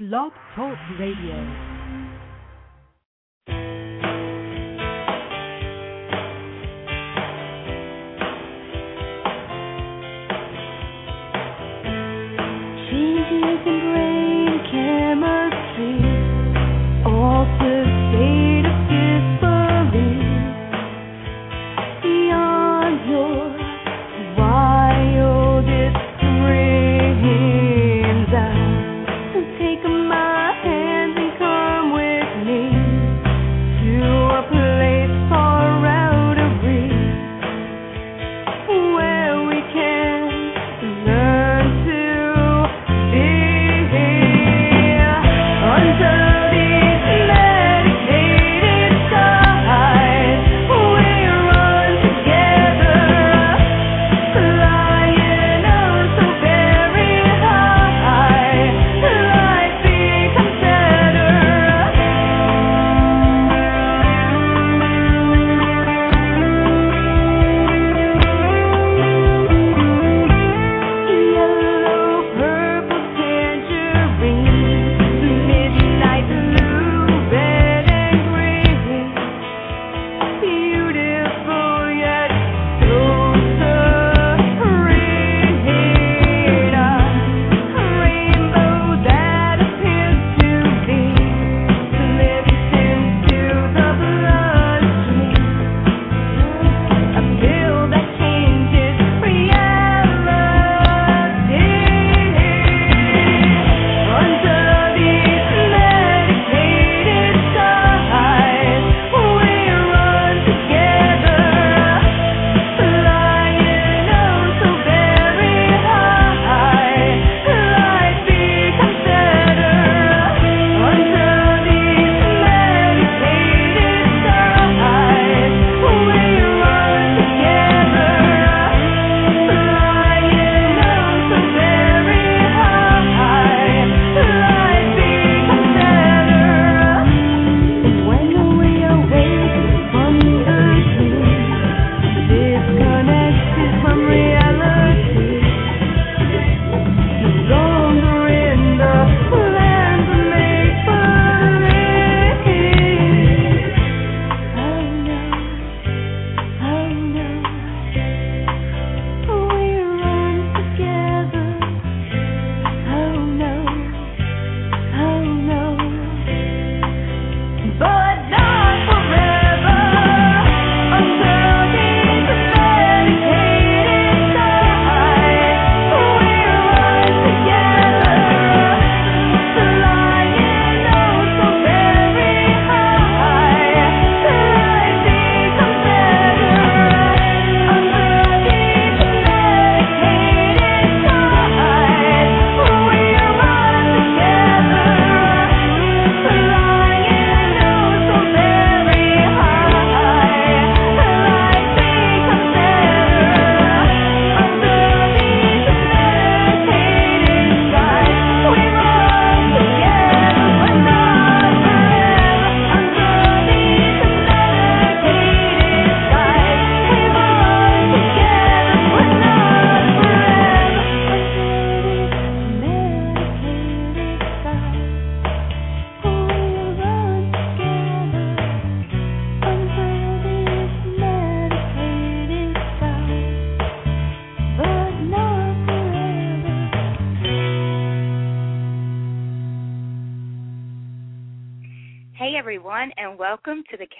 Blog Talk Radio.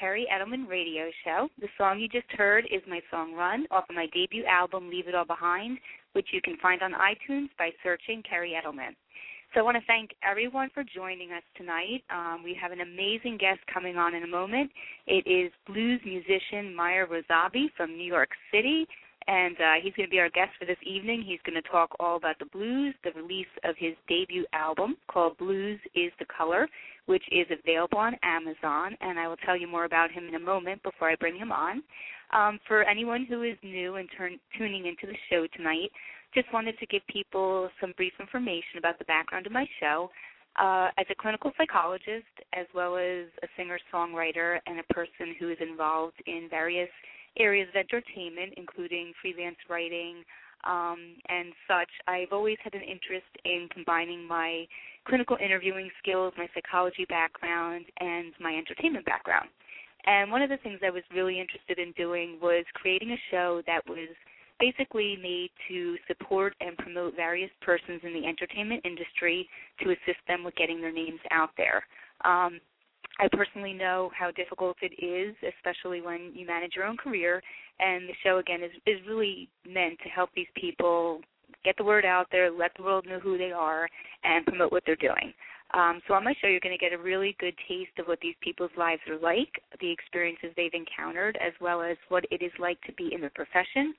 Kerri Edelman Radio Show. The song you just heard is my song Run off of my debut album Leave It All Behind, which you can find on iTunes by searching Kerri Edelman. So I want to thank everyone for joining us tonight. Um, we have an amazing guest coming on in a moment. It is blues musician Meyer Rossabi from New York City, and uh, he's going to be our guest for this evening. He's going to talk all about the blues, the release of his debut album called Blues is the Color, which is available on Amazon, and I will tell you more about him in a moment before I bring him on. Um, for anyone who is new and turn, tuning into the show tonight, just wanted to give people some brief information about the background of my show. Uh, as a clinical psychologist, as well as a singer songwriter and a person who is involved in various areas of entertainment, including freelance writing, um, and such, I've always had an interest in combining my clinical interviewing skills, my psychology background, and my entertainment background. And one of the things I was really interested in doing was creating a show that was basically made to support and promote various persons in the entertainment industry to assist them with getting their names out there. Um, I personally know how difficult it is, especially when you manage your own career. And the show again is is really meant to help these people get the word out there, let the world know who they are, and promote what they're doing. Um, so on my show, you're going to get a really good taste of what these people's lives are like, the experiences they've encountered, as well as what it is like to be in the profession.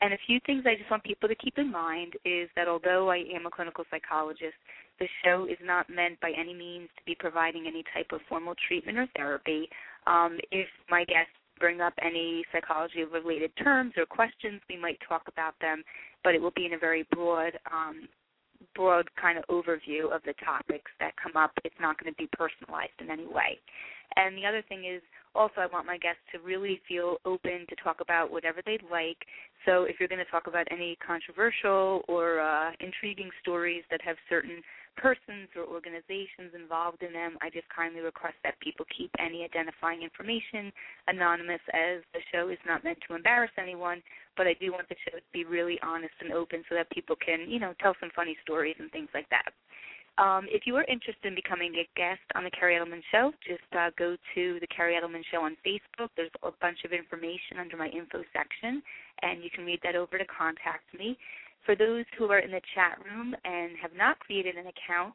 And a few things I just want people to keep in mind is that although I am a clinical psychologist, the show is not meant by any means to be providing any type of formal treatment or therapy. Um, if my guests bring up any psychology related terms or questions, we might talk about them, but it will be in a very broad um, broad kind of overview of the topics that come up. It's not going to be personalized in any way. And the other thing is also I want my guests to really feel open to talk about whatever they'd like. So if you're going to talk about any controversial or uh, intriguing stories that have certain persons or organizations involved in them, I just kindly request that people keep any identifying information anonymous as the show is not meant to embarrass anyone, but I do want the show to be really honest and open so that people can, you know, tell some funny stories and things like that. Um, if you are interested in becoming a guest on the Kerri Edelman Show, just uh, go to the Kerri Edelman Show on Facebook. There's a bunch of information under my info section, and you can read that over to contact me. For those who are in the chat room and have not created an account,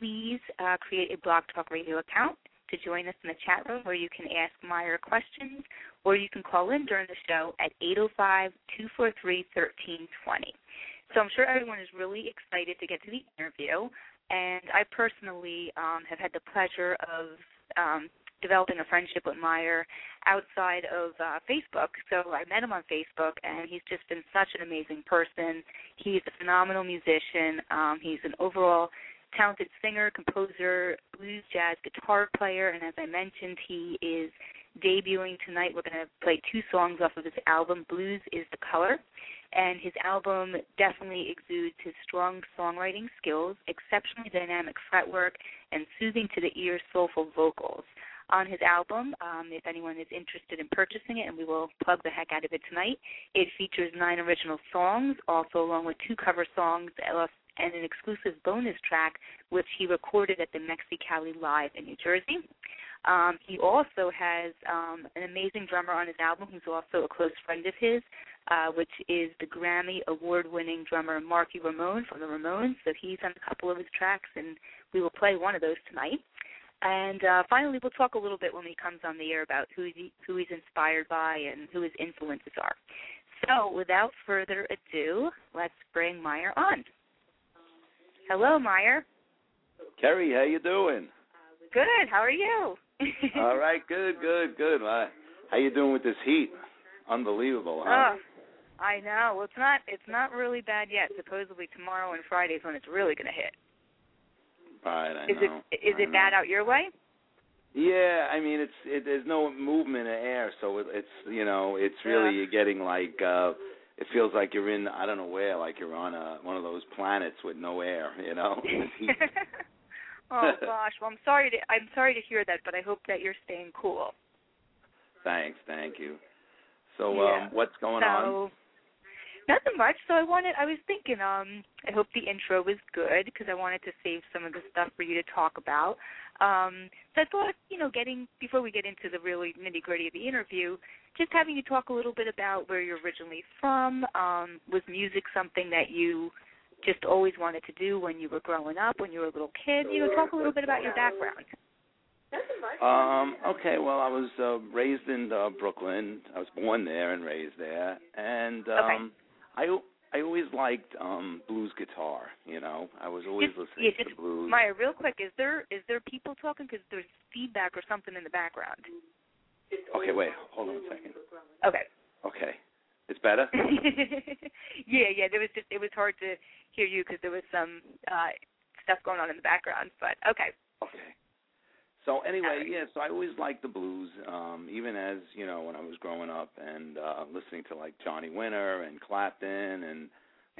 please uh, create a Blog Talk Radio account to join us in the chat room where you can ask Meyer questions or you can call in during the show at 805 243 1320. So I'm sure everyone is really excited to get to the interview. And I personally um, have had the pleasure of um, developing a friendship with Meyer outside of uh, Facebook. So I met him on Facebook, and he's just been such an amazing person. He's a phenomenal musician. Um, he's an overall talented singer, composer, blues, jazz, guitar player, and as I mentioned, he is debuting tonight. We're going to play two songs off of his album, Blues is the Color. And his album definitely exudes his strong songwriting skills, exceptionally dynamic fretwork, and soothing to the ear soulful vocals on his album. Um, if anyone is interested in purchasing it, and we will plug the heck out of it tonight, it features nine original songs, also along with two cover songs and an exclusive bonus track, which he recorded at the Mexicali Live in New Jersey. Um, he also has um, an amazing drummer on his album who's also a close friend of his, uh, which is the Grammy award winning drummer Marky Ramone from the Ramones. So he's on a couple of his tracks, and we will play one of those tonight. And uh, finally, we'll talk a little bit when he comes on the air about who, he, who he's inspired by and who his influences are. So, without further ado, let's bring Meyer on. Hello, Meyer. Kerri, how you doing? Good. How are you? All right. Good. Good. Good. How you doing with this heat? Unbelievable, huh? Oh, I know. Well, it's not. It's not really bad yet. Supposedly tomorrow and Friday is when it's really going to hit. I is know. it is I it bad out your way? Yeah, I mean it's it, there's no movement in air, so it, it's you know it's really Yeah. you're getting like uh it feels like you're in I don't know where, like you're on a one of those planets with no air, you know. Oh gosh. Well, I'm sorry to I'm sorry to hear that, but I hope that you're staying cool. Thanks, thank you. So Yeah. um what's going so, on? Nothing much. So I wanted. I was thinking. Um, I hope the intro was good because I wanted to save some of the stuff for you to talk about. Um, so I thought, you know, getting before we get into the really nitty gritty of the interview, just having you talk a little bit about where you're originally from. Um, was music something that you just always wanted to do when you were growing up, when you were a little kid? You know, talk a little bit about your background. Um, okay, well, I was uh, raised in uh, Brooklyn. I was born there and raised there, and um, I I always liked um blues guitar. You know, I was always Just- listening yeah, to blues. Meyer, real quick, is there is there people talking? Because there's feedback or something in the background. Okay, wait, hold on a second. Okay. Okay, it's better. yeah, yeah. There was just it was hard to hear you because there was some uh stuff going on in the background. But okay. Okay. So anyway, yeah, so I always liked the blues, um, even as, you know, when I was growing up and uh listening to like Johnny Winter and Clapton and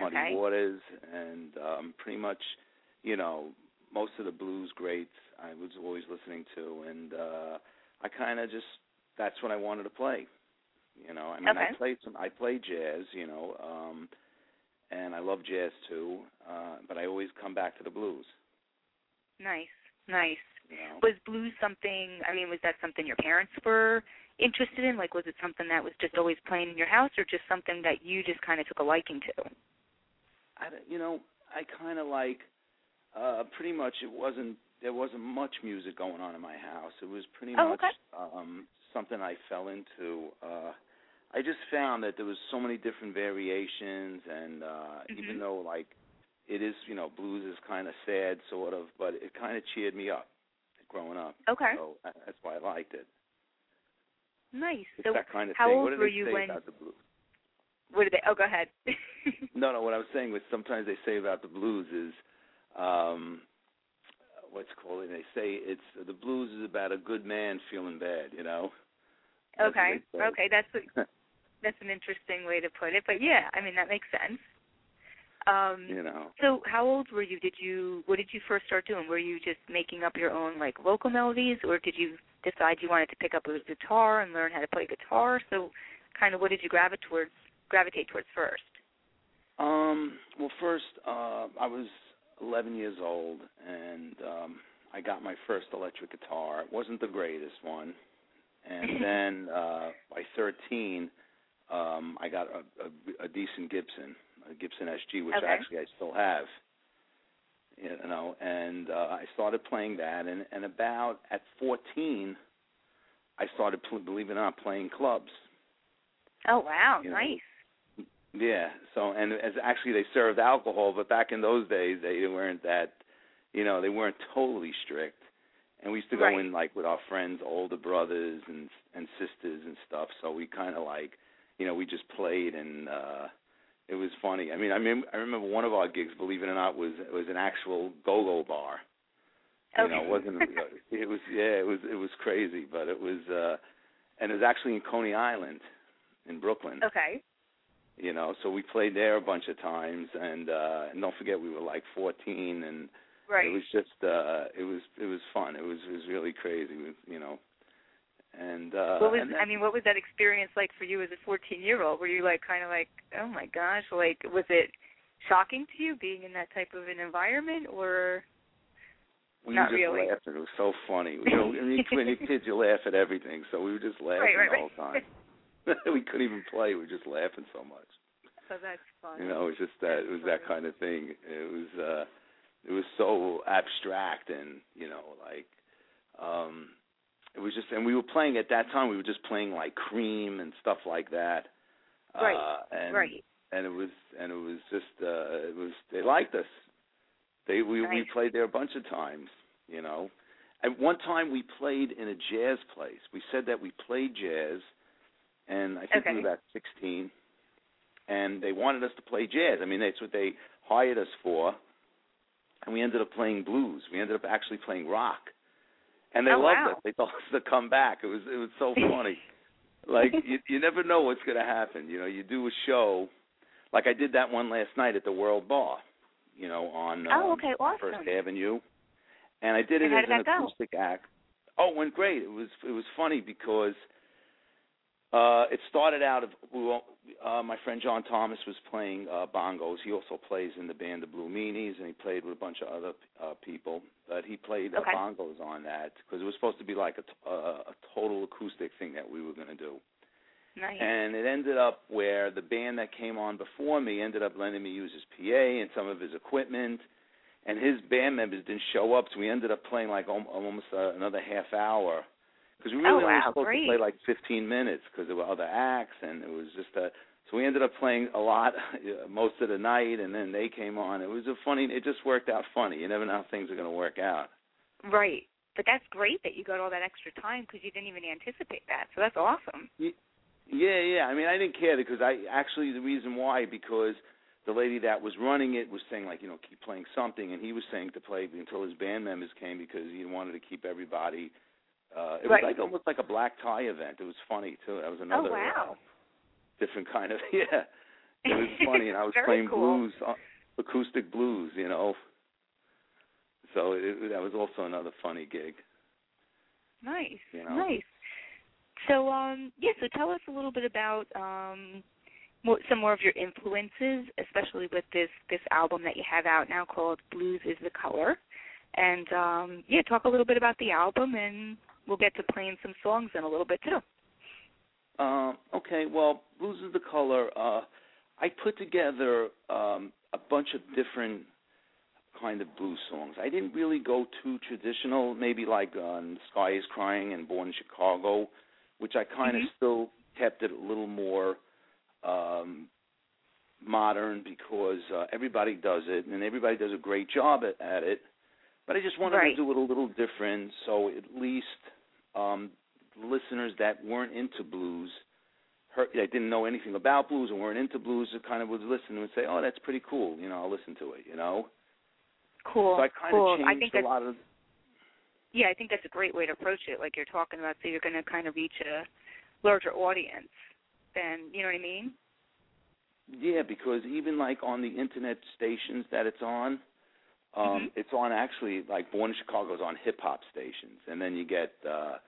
Muddy okay. Waters, and um, pretty much, you know, most of the blues greats I was always listening to, and uh, I kind of just that's what I wanted to play. You know, I mean, Okay. I played some, I play jazz, you know, um, and I love jazz too, uh, but I always come back to the blues. Nice, nice. You know, Was blues something? I mean, was that something your parents were interested in? Like, was it something that was just always playing in your house, or just something that you just kind of took a liking to? I, you know, I kind of like, uh, pretty much it wasn't there wasn't much music going on in my house. It was pretty Oh, much okay. um, something I fell into. Uh, I just found that there was so many different variations, and uh, Mhm. even though like it is, you know, blues is kind of sad, sort of, but it kind of cheered me up growing up. Okay. So uh, that's why I liked it. Nice. It's So, that kind of how thing. old what did were they you say when? about the blues? What did they? Oh, go ahead. No, no. What I was saying was sometimes they say about the blues is, um, what's it called? They say it's the blues is about a good man feeling bad. You know. That's okay. Okay. That's that's an interesting way to put it, but yeah, I mean that makes sense. Um, you know. So, how old were you? Did you what did you first start doing? Were you just making up your own like vocal melodies, or did you decide you wanted to pick up a guitar and learn how to play guitar? So, kind of what did you gravitate towards? Gravitate towards first? Um. Well, first, uh, I was 11 years old, and um, I got my first electric guitar. It wasn't the greatest one, and then uh, by 13, um, I got a, a, a decent Gibson, a Gibson SG, which Okay. actually I still have. You know, and uh, I started playing that, and and about at 14, I started, pl- believe it or not, playing clubs. Oh wow, You know, nice. Yeah. So and as actually they served alcohol, but back in those days they weren't that, you know, they weren't totally strict. And we used to go Right. in like with our friends, older brothers and and sisters and stuff. So we kind of like, you know, we just played and uh it was funny. I mean, I mean, I remember one of our gigs, believe it or not, was was an actual go-go bar. You know, it wasn't. It was yeah, it was it was crazy, but it was, uh and it was actually in Coney Island, in Brooklyn Okay. you know so we played there a bunch of times and uh and don't forget we were like 14 and Right. it was just uh it was it was fun it was it was really crazy you know and uh what was and then, I mean, what was that experience like for you as a 14-year-old? Were you like kind of like, oh my gosh, like was it shocking to you being in that type of an environment, or we not were just really. laughing it was so funny you know when you're, when you're kids you laugh at everything so we were just laughing right, right, the whole right. time we couldn't even play we were just laughing so much so that's fun. you know it was just that it was that kind of thing it was uh it was so abstract and you know like um it was just and we were playing at that time we were just playing like cream and stuff like that. Right, uh and right. and it was and it was just uh it was they liked us. They we we played there a bunch of times you know. At one time we played in a jazz place. We said that we played jazz and i think we were about sixteen. And they wanted us to play jazz. I mean that's what they hired us for. And we ended up playing blues. We ended up actually playing rock and they Oh, loved wow. us they told us to come back. It was it was so funny. Like you you never know what's going to happen. You know you do a show like i did that one last night at the world bar you know on Oh, um, okay, awesome. first avenue. And i did it And as did an that go? acoustic act. Oh it went great. It was it was funny because uh it started out of we were, uh my friend John Thomas was playing uh bongos. He also plays in the band the Blue Meanies and he played with a bunch of other uh people. But he played uh, Okay. bongos on that because it was supposed to be like a t- uh, a total acoustic thing that we were going to do. Nice. And it ended up where the band that came on before me ended up letting me use his PA and some of his equipment. And his band members didn't show up, so we ended up playing like al- almost uh, another half hour. Because we Oh, really were wow, supposed great. to play like 15 minutes because there were other acts, and it was just a. So we ended up playing a lot most of the night, and then they came on. It was a funny. It just worked out funny. You never know how things are going to work out. right. But that's great that you got all that extra time because you didn't even anticipate that. So that's awesome. Yeah, yeah. I mean, I didn't care because I actually the reason why because the lady that was running it was saying like you know keep playing something, and he was saying to play until his band members came because he wanted to keep everybody. Uh, it Right. was like almost like a black tie event. It was funny too. That was another oh wow. uh, different kind of yeah. it was funny, and I was playing cool. blues, uh, acoustic blues, you know. So it, that was also another funny gig. Nice, You know? nice. So, um, yeah. So, tell us a little bit about um, more, some more of your influences, especially with this this album that you have out now called "Blues Is the Color," and um, yeah, talk a little bit about the album, and we'll get to playing some songs in a little bit too. Um, okay, well, Blues is the Color. Uh, I put together um, a bunch of different kind of blues songs. I didn't really go too traditional, maybe like um, Sky is Crying and Born in Chicago, which I kind of Mhm. still kept it a little more um, modern because uh, everybody does it and everybody does a great job at, at it. But I just wanted Right. to do it a little different, so at least um, listeners that weren't into blues, heard, that didn't know anything about blues and weren't into blues, kind of would listen and say, "Oh, that's pretty cool," you know, I'll listen to it, you know. Cool. so I kind cool. of changed I think a that's lot of yeah, I think that's a great way to approach it. Like you're talking about, so you're going to kind of reach a larger audience. Than you know what I mean? Yeah, because even like on the internet stations that it's on, um Mhm. it's on actually like Born in Chicago's on hip hop stations, and then you get uh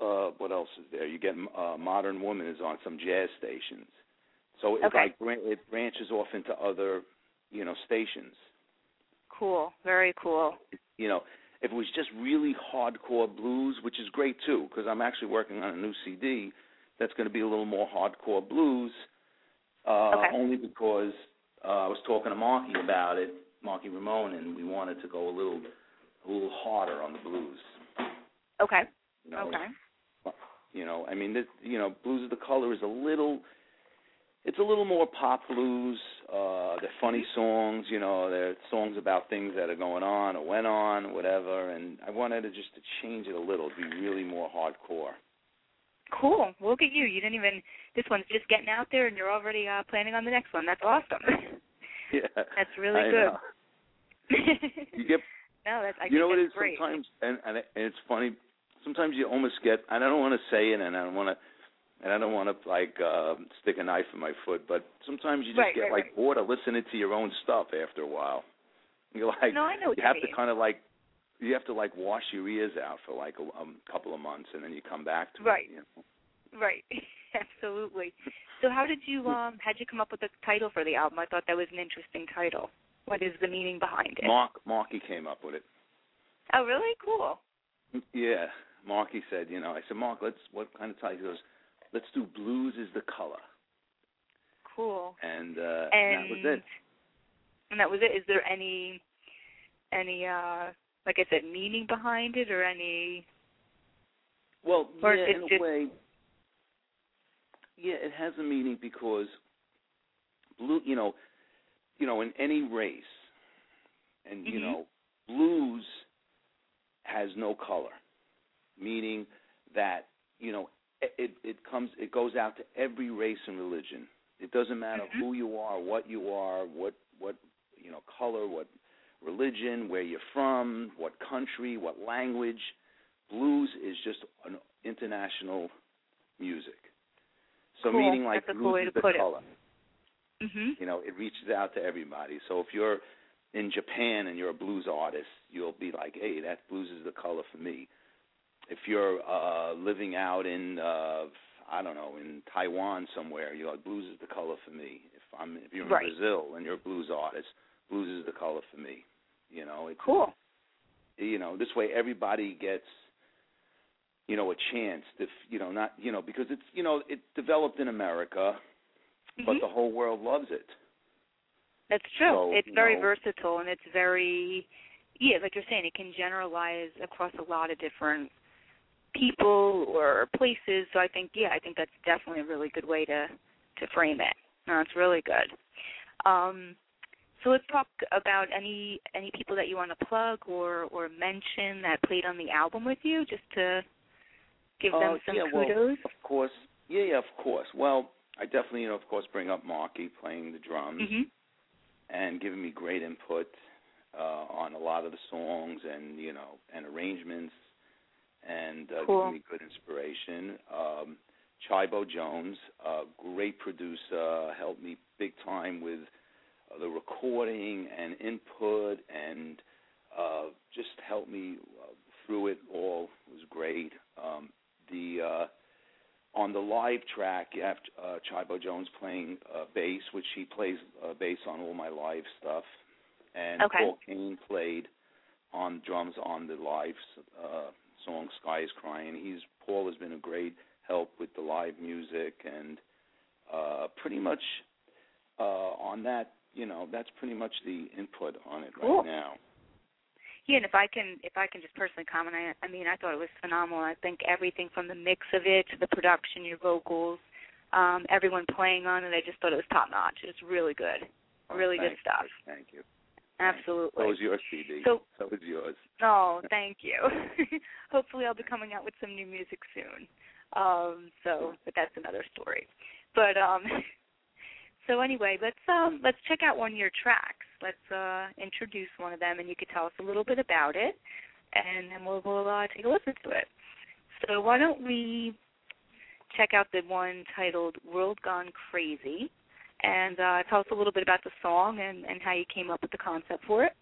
uh what else is there? You get uh Modern Woman is on some jazz stations. So it Okay. like it branches off into other, you know, stations. Cool. Very cool. You know, if it was just really hardcore blues, which is great too, because I'm actually working on a new CD that's going to be a little more hardcore blues. Uh, Okay. Only because uh, I was talking to Marky about it, Marky Ramone, and we wanted to go a little, a little harder on the blues. Okay. You know, Okay. you know, I mean, this, you know, Blues of the Color is a little, it's a little more pop blues. Uh, they're funny songs, you know, they're songs about things that are going on or went on, whatever. And I wanted to just to change it a little, be really more hardcore. Cool. Look at you. You didn't even. This one's just getting out there, and you're already uh, planning on the next one. That's awesome. Yeah, That's really I good. know. You get no, that's. I you know what it is great. sometimes, and, and and it's funny. Sometimes you almost get. And I don't want to say it, and I don't want to, and I don't want to like uh, stick a knife in my foot. But sometimes you just Right, get right, like right. bored of listening to your own stuff after a while. You're like, no, I know you you have mean. to kind of like, you have to like wash your ears out for like a um, couple of months, and then you come back to Right. it. You know? Right. Absolutely. So how did you um how did you come up with the title for the album? I thought that was an interesting title. What is the meaning behind it? Mark Marky came up with it. oh really? Cool. Yeah, Marky said, you know, I said, Mark, let's what kind of title? He goes, let's do blues is the color, Cool. and uh, And that was it. And that was it. Is there any any uh like I said, meaning behind it or any Well, Or yeah, in a just- way, yeah, it has a meaning because blue, you know, you know, in any race, and you Mhm. know, blues has no color, meaning that you know it it comes it goes out to every race and religion. It doesn't matter Mhm. who you are, what you are, what what you know, color, what religion, where you're from, what country, what language. Blues is just an international music. So Cool. meaning like That's a blues cool way is to the put it. Mhm. You know, it reaches out to everybody. So if you're in Japan and you're a blues artist, you'll be like, "Hey, that blues is the color for me." If you're uh living out in uh I don't know, in Taiwan somewhere, you're like, "Blues is the color for me." If I'm if you're in Right. Brazil and you're a blues artist, blues is the color for me. You know, it's Cool. you know this way everybody gets you know a chance if you know not you know because it's you know it developed in america but Mhm. the whole world loves it That's true. So, it's very know- versatile and it's very yeah, like you're saying, it can generalize across a lot of different people or places. So I think yeah, I think that's definitely a really good way to to frame it. No, it's really good. Um so let's talk about any any people that you want to plug or or mention that played on the album with you, just to give them Uh, some yeah, well, kudos. of course yeah yeah of course well i definitely you know of course bring up marky playing the drums mhm. and giving me great input uh on a lot of the songs and you know and arrangements and uh Cool. giving me good inspiration um Chibo Jones, a great producer, helped me big time with uh, the recording and input, and uh, just helped me uh, through it all. It was great. Um, the uh, on the live track, you have uh, Chibo Jones playing uh, bass, which he plays uh, bass on all my live stuff, and okay. Paul Kane played on drums on the live uh, song "Sky Is Crying." He's Paul has been a great help with the live music, and uh, pretty much uh, on that, you know, that's pretty much the input on it cool. right now. Yeah, and if I can, if I can just personally comment, I, I mean, I thought it was phenomenal. I think everything from the mix of it to the production, your vocals, um, everyone playing on it, I just thought it was top notch. It was really good, really oh, good stuff. You. Thank you. Absolutely. So was your CD. So, so was yours. Oh, thank you. Hopefully, I'll be coming out with some new music soon. Um, so, but that's another story. But um, so anyway, let's um, let's check out one of your tracks. Let's uh, introduce one of them, and you could tell us a little bit about it, and then we'll, we'll uh, take a listen to it. So why don't we check out the one titled "World Gone Crazy"? and uh, tell us a little bit about the song and, and how you came up with the concept for it.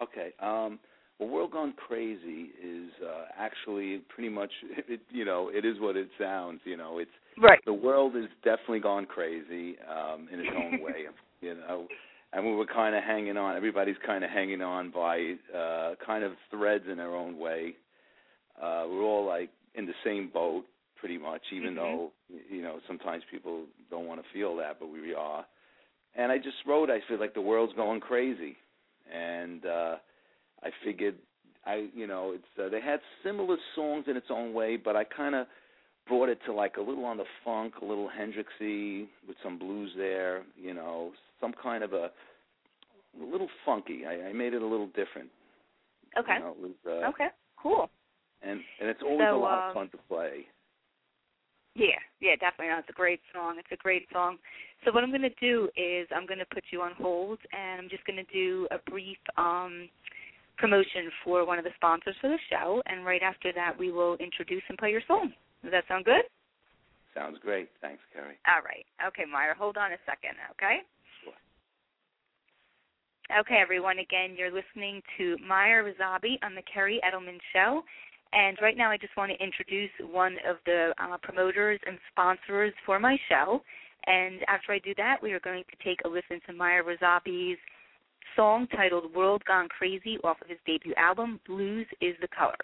Okay. Um, well, World Gone Crazy is uh, actually pretty much, it, you know, it is what it sounds. You know, it's right. The world has definitely gone crazy um, in its own way. You know, and we were kind of hanging on. Everybody's kind of hanging on by uh, kind of threads in their own way. Uh, we're all like in the same boat, pretty much, even mm-hmm. though you know sometimes people don't want to feel that, but we are. And I just wrote, I feel like the world's going crazy, and uh, I figured, I you know, it's uh, they had similar songs in its own way, but I kind of brought it to like a little on the funk, a little Hendrixy with some blues there, you know, some kind of a, a little funky. I, I made it a little different. Okay. You know, was, uh, okay. Cool. And and it's always so, a lot um, of fun to play. Yeah, yeah, definitely. No, it's a great song. It's a great song. So what I'm going to do is I'm going to put you on hold, and I'm just going to do a brief um, promotion for one of the sponsors for the show, and right after that we will introduce and play your song. Does that sound good? Sounds great. Thanks, Kerri. All right. Okay, Meyer, hold on a second, okay? Sure. Okay, everyone. Again, you're listening to Meyer Rossabi on the Kerri Edelman Show. And right now, I just want to introduce one of the uh, promoters and sponsors for my show. And after I do that, we are going to take a listen to Meyer Rossabi's song titled World Gone Crazy off of his debut album, Blues is the Color.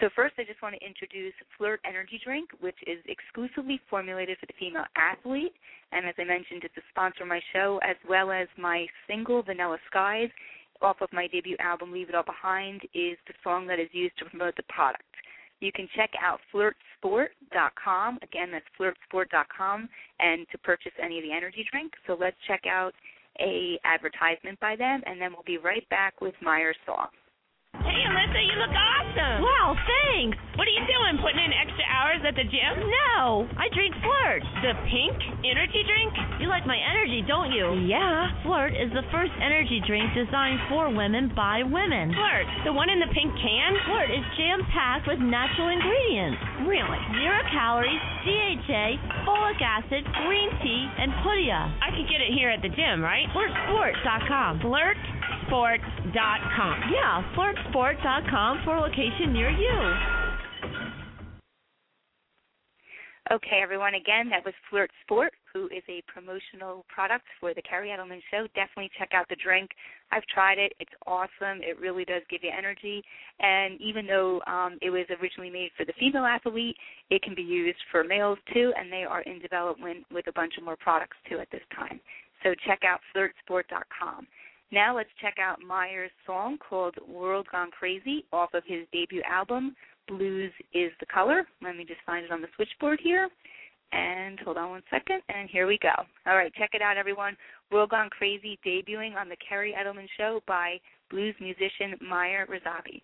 So, first, I just want to introduce Flirt Energy Drink, which is exclusively formulated for the female athlete. And as I mentioned, it's a sponsor of my show, as well as my single, Vanilla Skies, off of my debut album, Leave It All Behind, is the song that is used to promote the product. You can check out flirtsport.com. Again, that's flirtsport.com, and to purchase any of the energy drink. So let's check out a advertisement by them, and then we'll be right back with Meyer's song. Hey, Alyssa, you look awesome. Wow, thanks. What are you doing? Putting in extra hours at the gym? No, I drink Flirt. The pink energy drink? You like my energy, don't you? Yeah. Flirt is the first energy drink designed for women by women. Flirt, the one in the pink can? Flirt is jam packed with natural ingredients. Really? Zero calories, DHA, folic acid, green tea, and pudia. I could get it here at the gym, right? FlirtSport.com. FlirtSport.com. Yeah, FlirtSport.com for a location near you. Okay, everyone. Again, that was Flirt Sport, who is a promotional product for the Kerri Edelman Show. Definitely check out the drink. I've tried it. It's awesome. It really does give you energy. And even though um, it was originally made for the female athlete, it can be used for males too, and they are in development with a bunch of more products too at this time. So check out flirtsport.com. Now let's check out Meyer's song called World Gone Crazy off of his debut album, Blues is the Color. Let me just find it on the switchboard here. And hold on one second, and here we go. All right, check it out, everyone. World Gone Crazy debuting on the Kerri Edelman Show by blues musician Meyer Rossabi.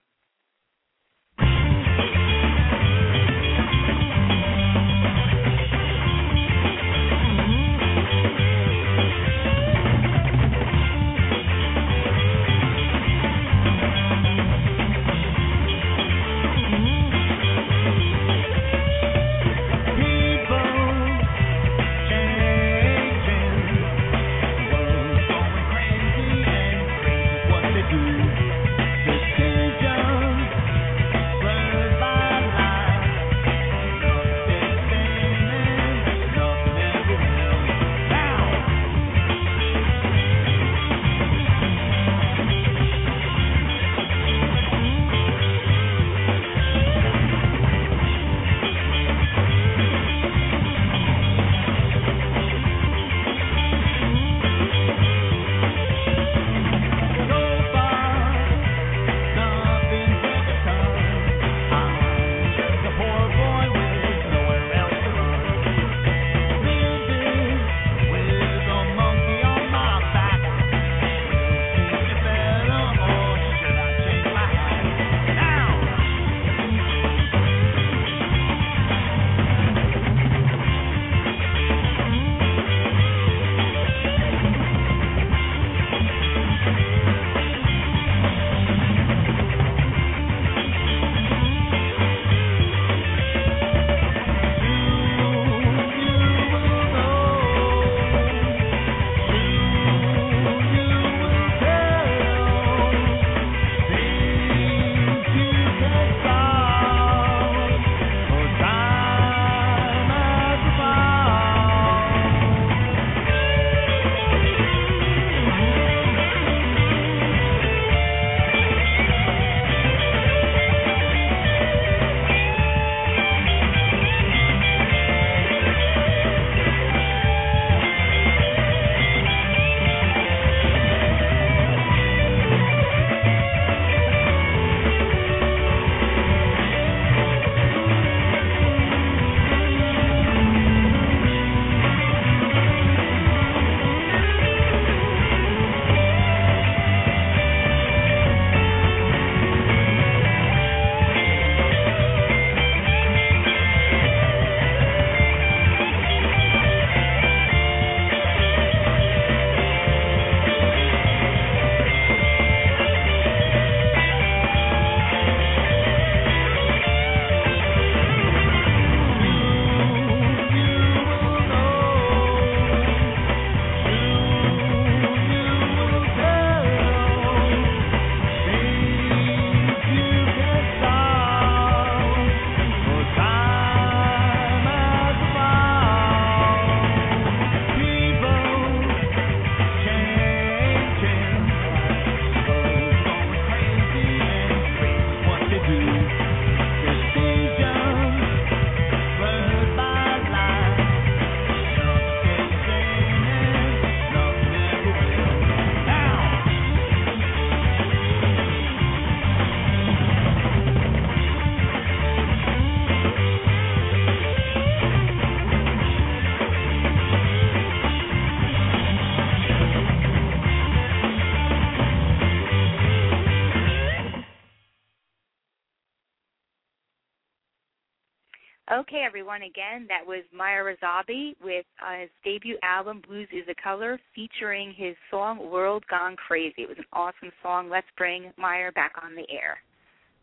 Everyone. Again, that was Meyer Rossabi with uh, his debut album "Blues Is a Color," featuring his song "World Gone Crazy." It was an awesome song. Let's bring Meyer back on the air.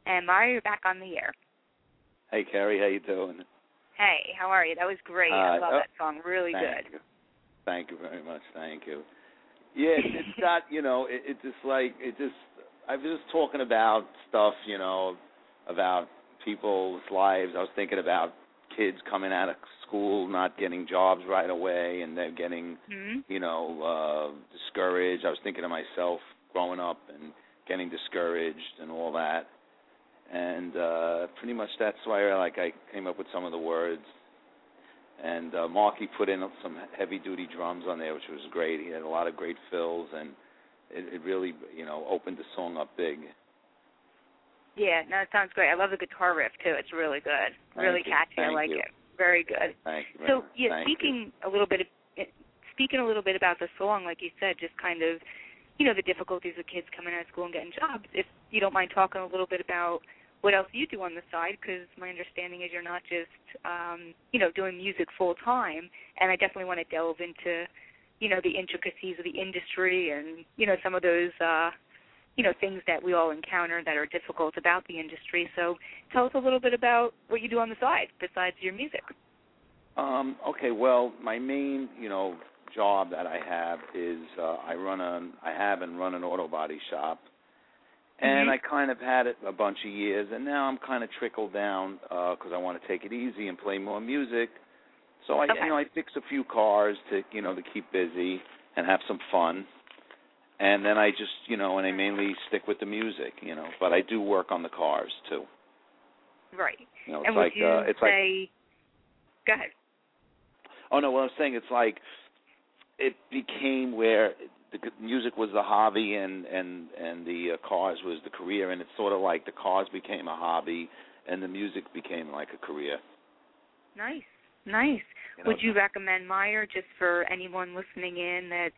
And Meyer, you're back on the air. Hey, Kerri, how you doing? Hey, how are you? That was great. Uh, I love oh, that song. Really Thank good. you. Thank you very much. Thank you. Yeah, it, it's got you know, it, it just like it just. I was just talking about stuff, you know, about people's lives. I was thinking about kids coming out of school not getting jobs right away, and they're getting, hmm you know, uh discouraged. I was thinking of myself growing up and getting discouraged and all that. And uh pretty much that's why like I came up with some of the words. And uh Marky put in some heavy duty drums on there which was great. He had a lot of great fills and it, it really, you know, opened the song up big. Yeah, no, it sounds great. I love the guitar riff too. It's really good. Thank really you. catchy. I like you. it. Very good. Thank you. So yeah, Thank you. speaking a little bit, of, speaking a little bit about the song, like you said, just kind of, you know, the difficulties of kids coming out of school and getting jobs. If you don't mind talking a little bit about what else you do on the side, because my understanding is you're not just, um, you know, doing music full time. And I definitely want to delve into, you know, the intricacies of the industry and you know some of those. uh you know things that we all encounter that are difficult about the industry. So tell us a little bit about what you do on the side besides your music. Um, okay, well, my main, you know, job that I have is uh, I run a, I have and run an auto body shop, and Mhm. I kind of had it a bunch of years, and now I'm kind of trickled down because I want to take it easy and play more music. So I, Okay. you know, I fix a few cars to, you know, to keep busy and have some fun, and then I just, you know, and I mainly stick with the music, you know, but I do work on the cars too. Right. You know, it's and like would you uh, it's like say? Go ahead. Oh no, what I'm saying it's like it became where the music was the hobby and and and the uh, cars was the career, and it's sort of like the cars became a hobby and the music became like a career. Nice. Nice. You know, Would you recommend Meyer just for anyone listening in that,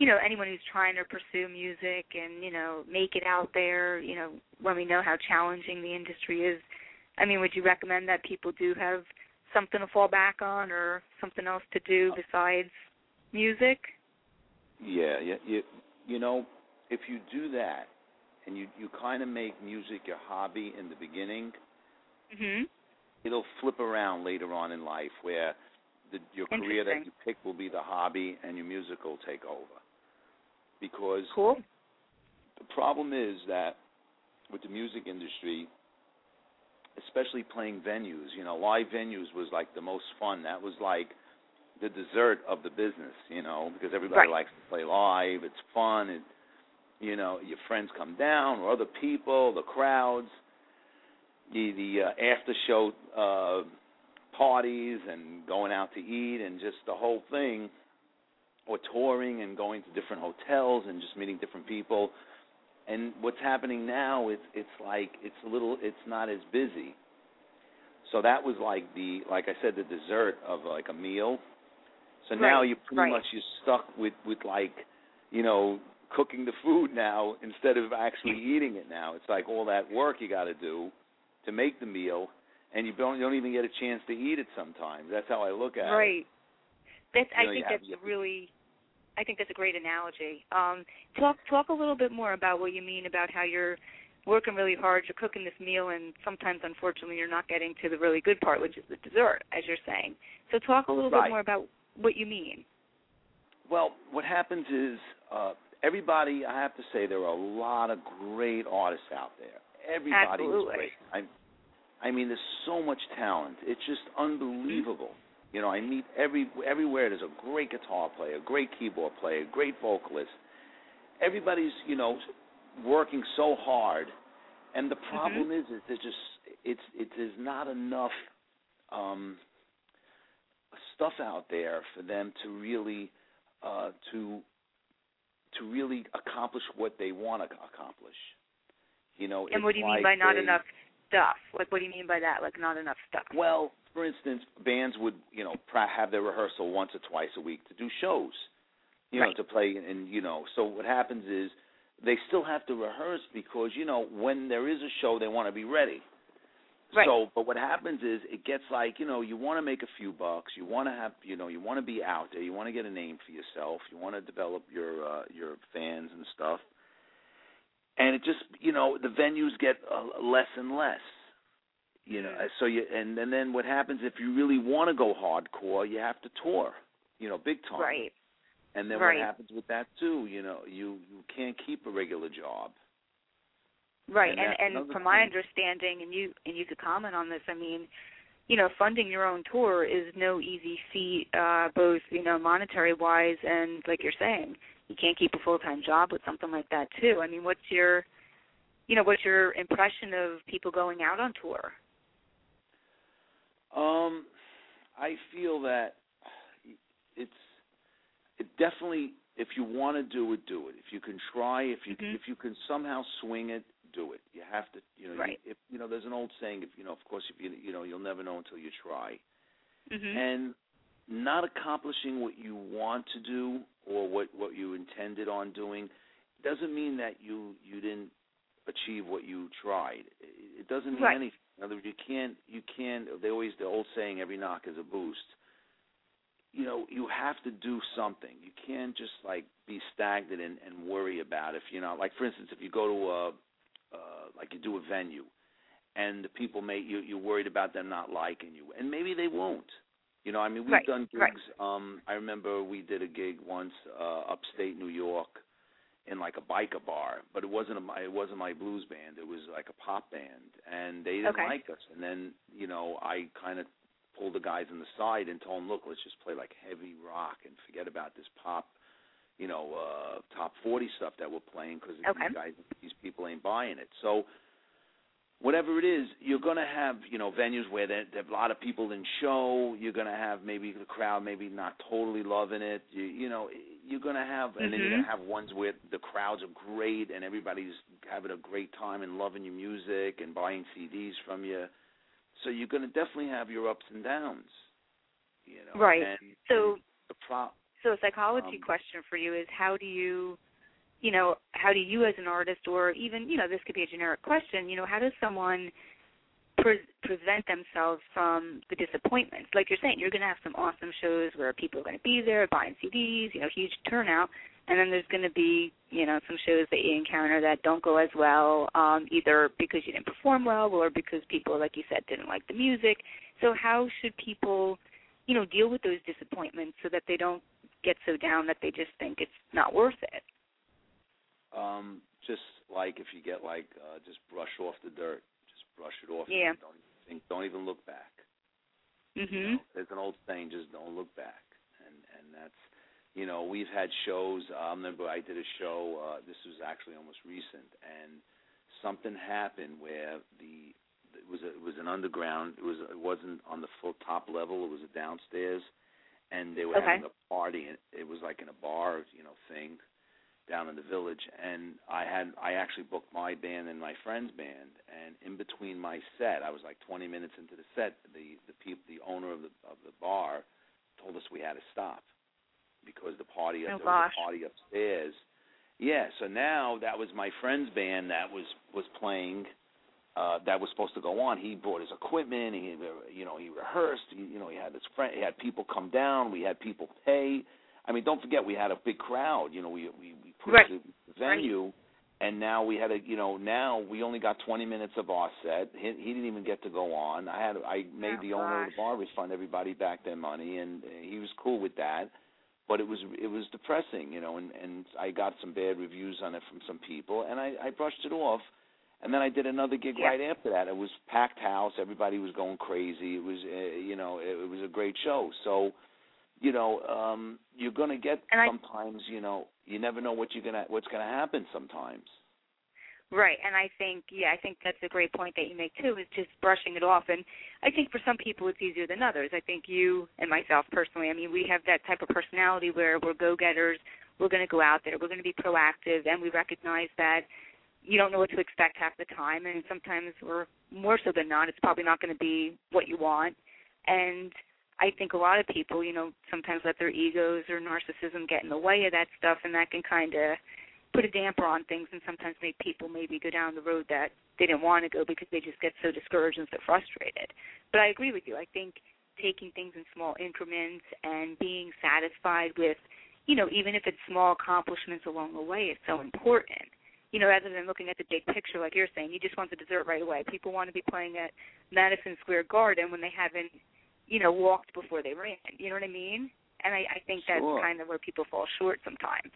you know, anyone who's trying to pursue music and, you know, make it out there, you know, when we know how challenging the industry is, I mean, would you recommend that people do have something to fall back on or something else to do besides music? Yeah, yeah, you you know, if you do that and you you kind of make music your hobby in the beginning, Mhm. it'll flip around later on in life where the, your career that you pick will be the hobby and your music will take over. Because Cool. the problem is that with the music industry, especially playing venues, you know, live venues was like the most fun. That was like the dessert of the business, you know, because everybody Right. likes to play live. It's fun. It, you know, your friends come down or other people, the crowds, the the uh, after show uh, parties and going out to eat and just the whole thing, or touring and going to different hotels and just meeting different people. And what's happening now is it's like it's a little it's not as busy. So that was like the like I said the dessert of like a meal. So now Right, you pretty right. much you're stuck with with like you know cooking the food now instead of actually eating it now. It's like all that work you got to do to make the meal, and you don't you don't even get a chance to eat it sometimes. That's how I look at it. Right. That's I think that's to- really I think that's a great analogy. Um talk talk a little bit more about what you mean about how you're working really hard, you're cooking this meal and sometimes unfortunately you're not getting to the really good part, which is the dessert, as you're saying. So talk a little Right. bit more about what you mean. Well, what happens is uh everybody I have to say there are a lot of great artists out there. Everybody is great. I I mean there's so much talent. It's just unbelievable. You know, I meet every everywhere there's a great guitar player, a great keyboard player, a great vocalist. Everybody's, you know, working so hard. And the problem is is there's just it's it is not enough um stuff out there for them to really uh, to to really accomplish what they want to accomplish. You know, and what do you mean by like not they- enough stuff? Like what do you mean by that? Like not enough stuff? Well, for instance, bands would you know have their rehearsal once or twice a week to do shows. You know, to play and you know. So what happens is they still have to rehearse because you know when there is a show they want to be ready. Right. So, but what happens is it gets like you know you want to make a few bucks, you want to have you know you want to be out there, you want to get a name for yourself, you want to develop your uh, your fans and stuff, and it just you know the venues get uh, less and less, you know. So you and and then what happens if you really want to go hardcore, you have to tour, you know, big time. Right. And then Right. what happens with that too? You know, you you can't keep a regular job. Right, And and and, from my understanding, and you and you could comment on this. I mean, you know, funding your own tour is no easy feat, uh, both you know monetary wise and like you're saying, you can't keep a full time job with something like that too. I mean, what's your, you know, what's your impression of people going out on tour? Um, I feel that it's it definitely if you want to do it, do it. If you can try, if you Mhm. if you can somehow swing it, do it. You have to, you know. Right. You, if you know, there's an old saying. If you know, of course, if you you know, you'll never know until you try. Mm-hmm. And not accomplishing what you want to do or what what you intended on doing doesn't mean that you you didn't achieve what you tried. It it doesn't mean Right. anything. In other words, you can't you can't. They always the old saying, every knock is a boost. You know, you have to do something. You can't just like be stagnant and, and worry about if you know, like for instance, if you go to a uh, like you do a venue, and the people may you you're worried about them not liking you, and maybe they won't. You know, I mean, we've Right, done right. gigs. Um, I remember we did a gig once uh, upstate New York in like a biker bar, but it wasn't a it wasn't my blues band. It was like a pop band, and they didn't Okay. like us. And then you know, I kind of pulled the guys on the side and told them, look, let's just play like heavy rock and forget about this pop, you know, uh top 40 stuff that we're playing because Okay. these guys, these people ain't buying it. So whatever it is, you're going to have, you know, venues where there, there are a lot of people in show. You're going to have maybe the crowd maybe not totally loving it. You, you know, you're going to have, and then you're going Mhm. to have ones where the crowds are great and everybody's having a great time and loving your music and buying CDs from you. So you're going to definitely have your ups and downs. You know, Right. And, So and the pro- So a psychology Um, question for you is how do you you know, how do you as an artist or even, you know, this could be a generic question, you know, how does someone pre- prevent themselves from the disappointments? Like you're saying, you're going to have some awesome shows where people are going to be there buying CDs, you know, huge turnout, and then there's going to be, you know, some shows that you encounter that don't go as well, um, either because you didn't perform well or because people, like you said, didn't like the music. So how should people, you know, deal with those disappointments so that they don't get so down that they just think it's not worth it? um just like if you get like uh just brush off the dirt brush it off Yeah. don't even think don't even look back Mhm. you know, there's an old saying just don't look back and and that's you know we've had shows i remember i did a show uh this was actually almost recent and something happened where the it was a, it was an underground it was it wasn't on the full top level it was a downstairs and they were Okay. having a party and it was like in a bar you know thing down in the village and I had I actually booked my band and my friend's band and in between my set I was like 20 minutes into the set the the peop, the owner of the of the bar told us we had to stop because the party Oh, there was a party upstairs. Yeah so now that was my friend's band that was was playing uh that was supposed to go on. He brought his equipment he you know he rehearsed he, you know he had his friend he had people come down we had people pay. I mean, don't forget we had a big crowd. You know, we we, we Right. the venue, and now we had a you know now we only got 20 minutes of our set. He, he didn't even get to go on. I had I made Oh, the owner of the bar refund everybody back their money, and he was cool with that. But it was it was depressing, you know, and and I got some bad reviews on it from some people, and I I brushed it off. And then I did another gig Yeah. right after that. It was packed house. Everybody was going crazy. It was, uh, you know, it, it was a great show. So, you know, um, you're going to get And I- sometimes, you know, you never know what you're gonna what's going to happen sometimes. Right, and I think yeah, I think that's a great point that you make too, is just brushing it off. And I think for some people it's easier than others. I think you and myself personally, I mean, we have that type of personality where we're go-getters. We're going to go out there. We're going to be proactive, and we recognize that you don't know what to expect half the time, and sometimes we're more so than not, it's probably not going to be what you want. And I think a lot of people, you know, sometimes let their egos or narcissism get in the way of that stuff, and that can kind of put a damper on things and sometimes make people maybe go down the road that they didn't want to go because they just get so discouraged and so frustrated. But I agree with you. I think taking things in small increments and being satisfied with, you know, even if it's small accomplishments along the way is so important. You know, rather than looking at the big picture like you're saying, you just want the dessert right away. People want to be playing at Madison Square Garden when they haven't, you know, walked before they ran. You know what I mean? And I, I think that's Sure. kind of where people fall short sometimes.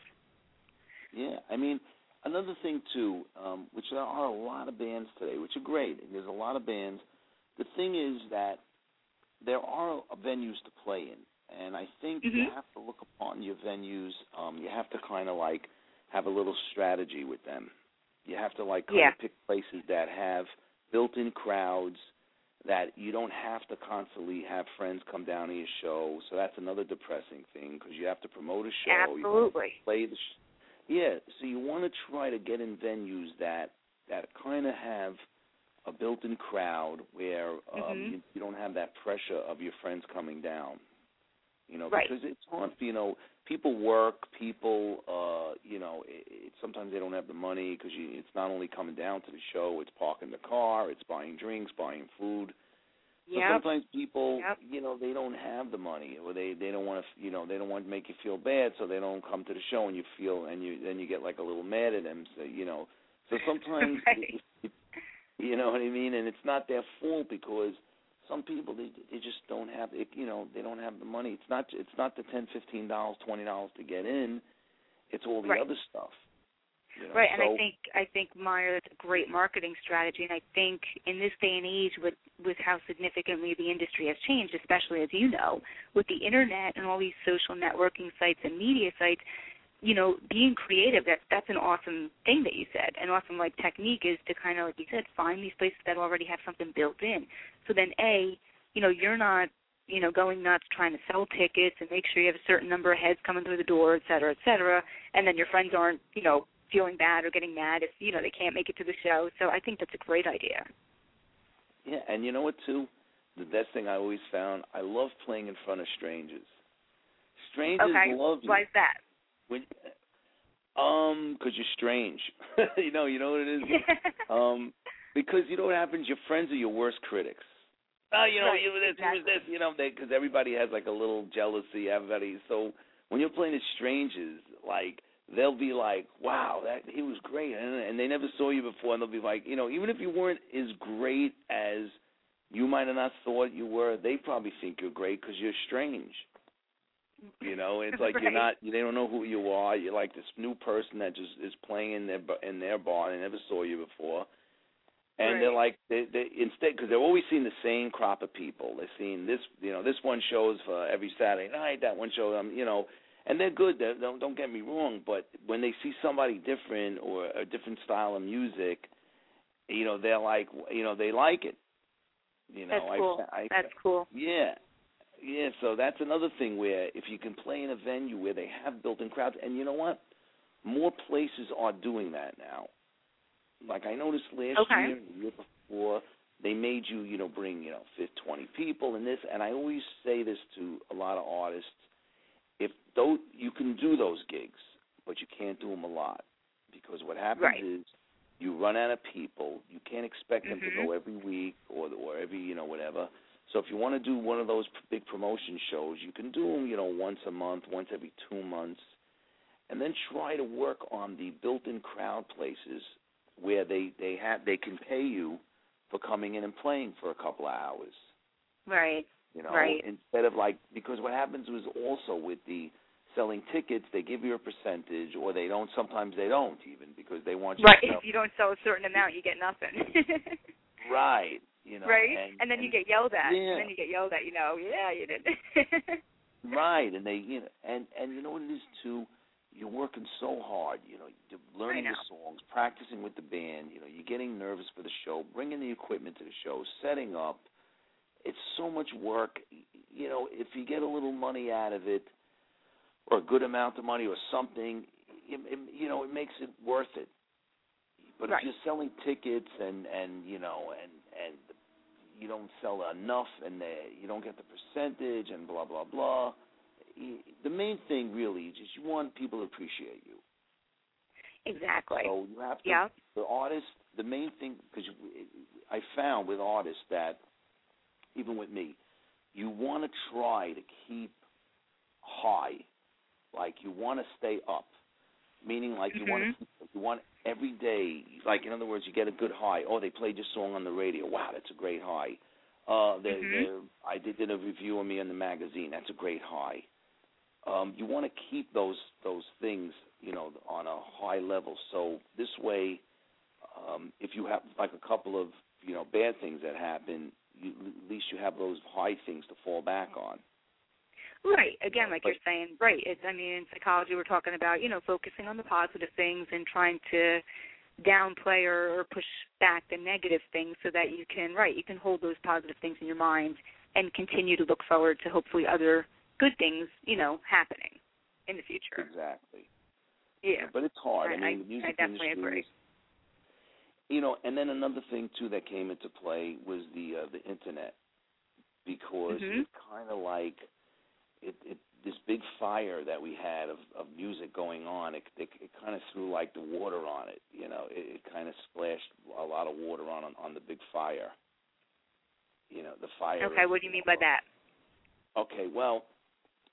Yeah, I mean, another thing too, um, which there are a lot of bands today, which are great. and There's a lot of bands. The thing is that there are venues to play in, and I think you Mhm. have to look upon your venues. Um, you have to kind of like have a little strategy with them. You have to like kind Yeah. of pick places that have built-in crowds that you don't have to constantly have friends come down to your show. So that's another depressing thing because you have to promote a show. you have to Absolutely. play the sh- yeah so you want to try to get in venues that that kind of have a built-in crowd where um Mhm. you, you don't have that pressure of your friends coming down you know Right. because it's hard you know people work people uh you know it, it, sometimes they don't have the money because it's not only coming down to the show it's parking the car it's buying drinks buying food so Yep. sometimes people, Yep. you know, they don't have the money, or they they don't want to, you know, they don't want to make you feel bad, so they don't come to the show, and you feel, and you then you get like a little mad at them, so you know. So sometimes, Right. you know what I mean, and it's not their fault because some people they they just don't have, it, you know, they don't have the money. It's not it's not the ten, fifteen dollars, twenty dollars to get in. It's all the Right. other stuff. You know? Right, and I think I think Meyer that's a great marketing strategy, and I think in this day and age, with with how significantly the industry has changed, especially as you know, with the internet and all these social networking sites and media sites, you know, being creative that's that's an awesome thing that you said. An awesome like technique is to kind of like you said, find these places that already have something built in. So then, a, you know, you're not you know, going nuts trying to sell tickets and make sure you have a certain number of heads coming through the door, et cetera, et cetera, and then your friends aren't, you know, feeling bad or getting mad if, you know, they can't make it to the show. So I think that's a great idea. Yeah, and you know what too? The best thing I always found, I love playing in front of strangers. Strangers okay. love you. Why is that? When, um, because you're strange. you know, you know what it is. um, because you know what happens. Your friends are your worst critics. Oh, you know, Right, you were this, you was exactly. this, you know, because everybody has like a little jealousy. Everybody. So when you're playing as strangers, like they'll be like, "Wow, that he was great," and, and they never saw you before, and they'll be like, you know, even if you weren't as great as you might have not thought you were, they probably think you're great because you're strange. You know, it's like you're not. They don't know who you are. You're like this new person that just is playing in their in their bar. They never saw you before, and they're like they they instead because they're always seeing the same crop of people. They're seeing this. You know, this one shows for every Saturday night. That one shows. Um, you know, and they're good. They're, don't don't get me wrong, but when they see somebody different or a different style of music, you know, they're like, you know, they like it. You know, That's cool. I, I, That's cool. yeah. Yeah, so that's another thing where if you can play in a venue where they have built-in crowds, and you know what, more places are doing that now. Like I noticed last Okay. year, the year before, they made you, you know, bring you know, fifty, twenty people and this. And I always say this to a lot of artists: if though you can do those gigs, but you can't do them a lot because what happens Right. is you run out of people. You can't expect them to Mhm. go every week or or every you know whatever. So if you want to do one of those big promotion shows, you can do them, you know, once a month, once every two months, and then try to work on the built-in crowd places where they they have they can pay you for coming in and playing for a couple of hours. Right. You know, Right. instead of like because what happens is also with the selling tickets, they give you a percentage, or they don't. Sometimes they don't even because they want you Right. to sell. If you don't sell a certain amount, you get nothing. Right. You know, right? and, then you get yelled at. Yeah. And then you get yelled at, you know, yeah, you did. Right, and they, you know, and and you know what it is too. You're working so hard, you know, you're learning the songs, practicing with the band. You know, you're getting nervous for the show, bringing the equipment to the show, setting up. It's so much work. You know, if you get a little money out of it, or a good amount of money, or something, it, it, you know, it makes it worth it. But Right. if you're selling tickets and and you know and and you don't sell enough and the, you don't get the percentage and blah blah blah. The main thing really is you want people to appreciate you. Exactly. So you have to. Yeah. The artist, the main thing, because I found with artists that, even with me, you want to try to keep high, like you want to stay up, meaning like you want to mm-hmm. you want every day, like in other words, you get a good high. Oh, they played your song on the radio. Wow, that's a great high. Uh, they, Mhm. they, I did, did a review of me in the magazine. That's a great high. Um, you want to keep those those things, you know, on a high level. So this way, um, if you have like a couple of you know bad things that happen, you, at least you have those high things to fall back on. Right. Again, like you're saying, right. It's I mean in psychology we're talking about, you know, focusing on the positive things and trying to downplay or, or push back the negative things so that you can right, you can hold those positive things in your mind and continue to look forward to hopefully other good things, you know, happening in the future. Exactly. Yeah. But it's hard. I, I- mean, the I music definitely industry agree. is- you know, and then another thing too that came into play was the uh, the internet because Mhm. it kind of like it, it this big fire that we had of of music going on. It it, it kind of threw like the water on it. You know, it, it kind of splashed a lot of water on on the big fire. You know, the fire. Okay, of, what do you mean by that? Okay, well,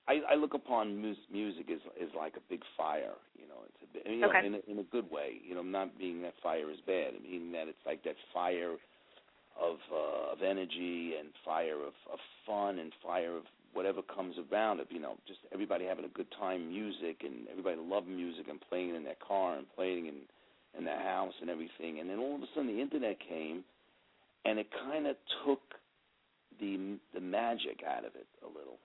I, I look upon mus- music as is like a big fire. You know, it's a bit, you know, Okay. in a, in a good way. You know, not being that fire is bad. Meaning that it's like that fire of uh, of energy and fire of, of fun and fire of whatever comes around it. You know, just everybody having a good time, music, and everybody loving music and playing in their car and playing in in their house and everything. And then all of a sudden, the internet came, and it kind of took the the magic out of it a little.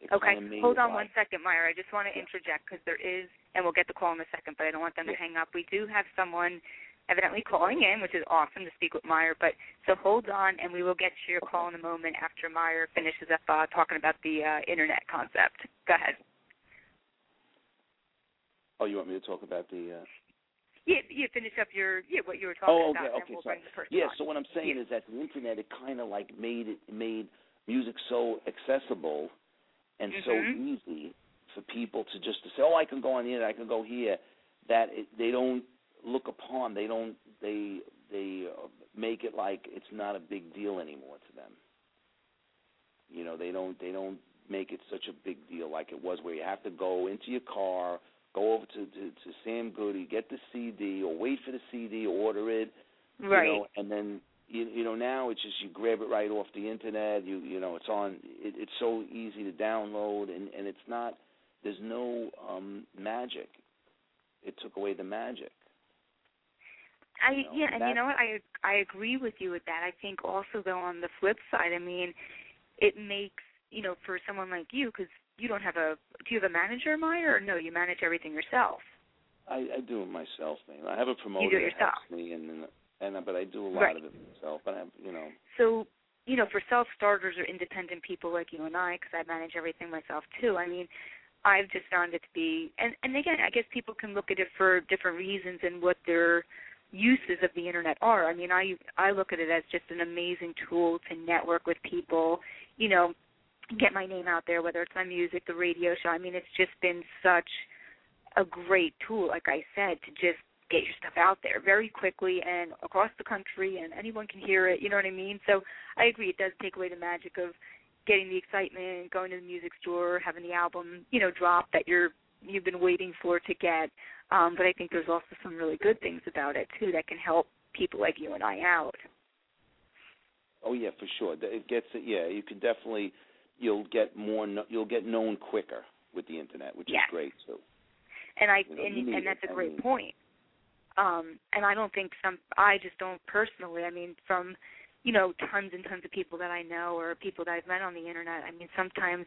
It Okay, hold on one second, Meyer. I just want to interject because there is, and we'll get the call in a second, but I don't want them to hang up. We do have someone evidently calling in, which is awesome to speak with Meyer. But so hold on, and we will get to your call in a moment after Meyer finishes up uh, talking about the uh, internet concept. Go ahead. Oh, you want me to talk about the? Uh... Yeah, yeah. Finish up your yeah what you were talking Oh, about, okay, and okay, we'll sorry. bring the person Yeah. on. So what I'm saying Yeah. is that the internet it kind of like made it made music so accessible and so Mhm. easy for people to just to say, oh, I can go on the internet, I can go here. That it, they don't look upon, they don't they they uh, make it like it's not a big deal anymore to them. You know, they don't they don't make it such a big deal like it was where you have to go into your car, go over to to, to Sam Goody, get the CD, or wait for the CD, order it, right. you know, and then you, you know now it's just you grab it right off the internet. You you know it's on. It, it's so easy to download, and and it's not. There's no um magic. It took away the magic. I you know, yeah, and you know what? I I agree with you with that. I think also though on the flip side, I mean, it makes you know for someone like you because you don't have a do you have a manager, Meyer, or no? You manage everything yourself. I, I do it myself, man. I have a promoter You do it that yourself. helps me, and and, and but I do a lot Right. of it myself. But I, have, you know, So you know, for self starters or independent people like you and I, because I manage everything myself too. I mean, I've just found it to be, and and again, I guess people can look at it for different reasons and what their uses of the internet are. I mean, I I look at it as just an amazing tool to network with people. You know, get my name out there, whether it's my music, the radio show. I mean, it's just been such a great tool, like I said, to just get your stuff out there very quickly and across the country, and anyone can hear it. You know what I mean? So I agree, it does take away the magic of getting the excitement, going to the music store, having the album, you know, drop that you're you've been waiting for to get. Um, but I think there's also some really good things about it too that can help people like you and I out. oh yeah, for sure. It gets it. Yeah, you can definitely. You'll get more. You'll get known quicker with the internet, which Yes. is great too. and I You know, and, and that's it. a I great mean- point. Um, and I don't think some I just don't personally. I mean, from you know tons and tons of people that I know or people that I've met on the internet. I mean, sometimes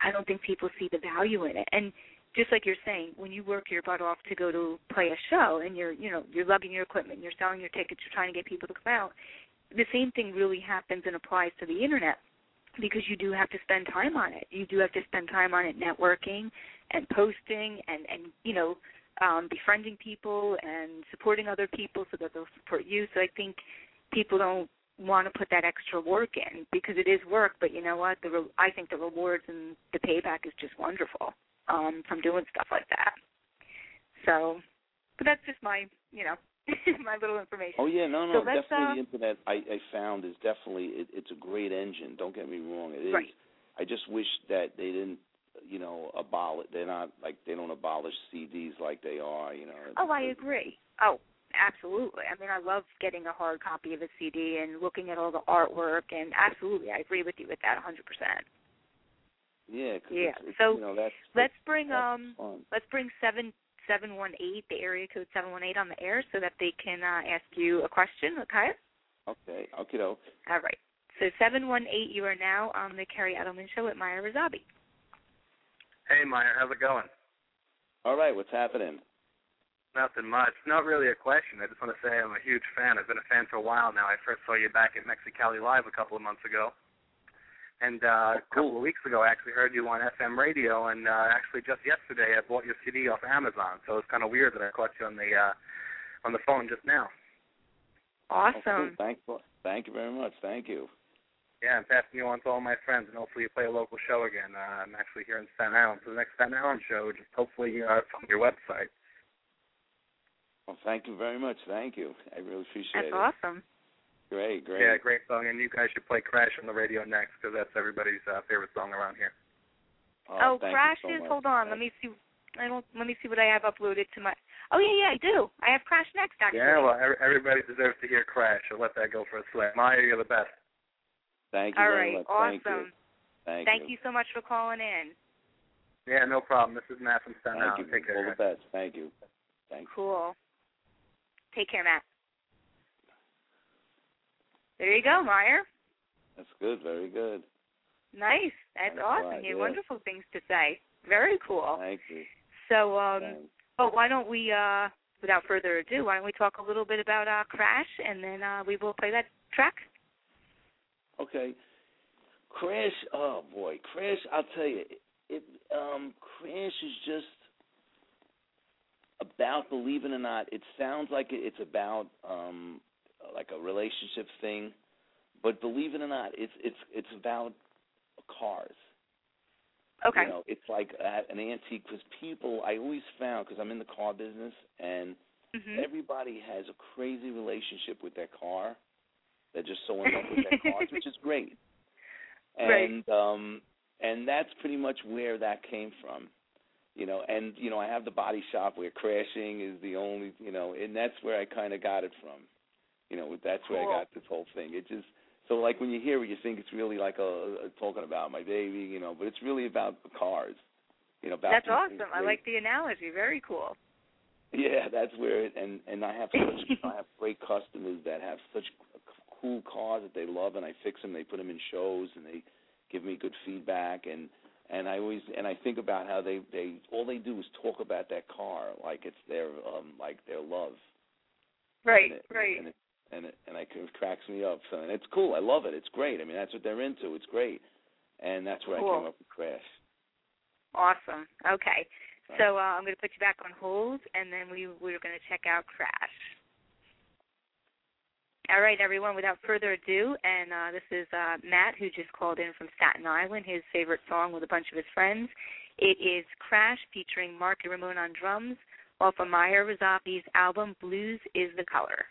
I don't think people see the value in it. And just like you're saying, when you work your butt off to go to play a show and you're you know you're lugging your equipment, you're selling your tickets, you're trying to get people to come out. The same thing really happens and applies to the internet because you do have to spend time on it. You do have to spend time on it networking and posting and and you know um, befriending people and supporting other people so that they'll support you. So I think people don't want to put that extra work in because it is work, but you know what? The re- I think the rewards and the payback is just wonderful um, from doing stuff like that. So but that's just my, you know, my little information. Oh yeah, no, no, So definitely uh, the internet. I I found is definitely it, it's a great engine. Don't get me wrong, it is. Right. I just wish that they didn't, you know, abolish. They're not like they don't abolish CDs like they are. You know. Oh, I agree. Oh, absolutely. I mean, I love getting a hard copy of a CD and looking at all the artwork, and absolutely, I agree with you with that 100%. Yeah. 'cause Yeah, It's, it's, so you know, that's, Let's bring that's um, fun. let's bring seven seven one eight, the area code seven one eight, on the air so that they can uh, ask you a question. Okay. Okay. Okay. doke. All right. So seven one eight, you are now on the Kerri Edelman Show with Meyer Rossabi. Hey, Meyer, how's it going? All right. What's happening? Nothing much. Not really a question. I just want to say I'm a huge fan. I've been a fan for a while now. I first saw you back at Mexicali Live a couple of months ago. And uh, a couple of weeks ago, I actually heard you on FM radio, and uh, actually just yesterday, I bought your CD off Amazon. So it's kind of weird that I caught you on the uh, on the phone just now. Okay, Awesome. Thank you. Thank you very much. Thank you. Yeah, I'm passing you on to all my friends, and hopefully you play a local show again. Uh, I'm actually here in Staten Island for the next Staten Island show. Just hopefully uh, it's on your website. Well, thank you very much. Thank you. I really appreciate That's it. That's awesome. Great. Great. Yeah, great song, and you guys should play Crash on the radio next because that's everybody's uh, favorite song around here. Oh, thank you crashes. so much. Hold on. Let me see. I don't. Let me see what I have uploaded to my. Oh yeah, yeah, I do. I have Crash next actually. Yeah, well, everybody deserves to hear Crash. So let that go for a slam. Meyer, you're the best. Thank you All very right. much. Thank you. Thank, Thank you so much for calling in. Yeah, no problem. This is Matt from Staten Thank Island. you. Take care. All the best. Thank you. Thank you. Cool. Take care, Matt. There you go, Meyer. That's good. Very good. Nice. That's That's awesome. right, you have yeah. wonderful things to say. Very cool. Thank you. So, um, Thanks. but why don't we, uh, without further ado, why don't we talk a little bit about uh, Crash, and then uh, we will play that track. Okay. Crash. Oh boy, Crash. I'll tell you, it, it um, Crash is just about. Believe it or not, it sounds like it's about um, like a relationship thing, but believe it or not, it's it's it's about cars. Okay. You know, it's like uh, an antique because people. I always found because I'm in the car business and hmm everybody has a crazy relationship with their car. They're just so in love with their cars, which is great. Right. And um and that's pretty much where that came from. You know, and you know, I have the body shop where crashing is the only, you know, and that's where I kind of got it from. You know, that's where Cool. I got this whole thing. It just so like when you hear it, you think it's really like a, a talking about my baby, you know, but it's really about the cars. You know, about That's awesome. I like the analogy. Very cool. yeah, that's where it, and and I have such I have great customers that have such cool cars that they love, and I fix them. They put them in shows, and they give me good feedback, and and I always and I think about how they they all they do is talk about that car like it's their um like their love. Right. and it, right. And it, and it, and I, it cracks me up. So and it's cool. I love it. It's great. I mean, that's what they're into. It's great, and that's where Cool. I came up with Crash. Awesome. Okay. Right. So uh, I'm going to put you back on hold, and then we we're going to check out Crash. All right, everyone. Without further ado, and uh, this is uh, Matt who just called in from Staten Island. His favorite song with a bunch of his friends. It is Crash featuring Marky Ramone on drums, off of Meyer Rossabi's album Blues Is the Color.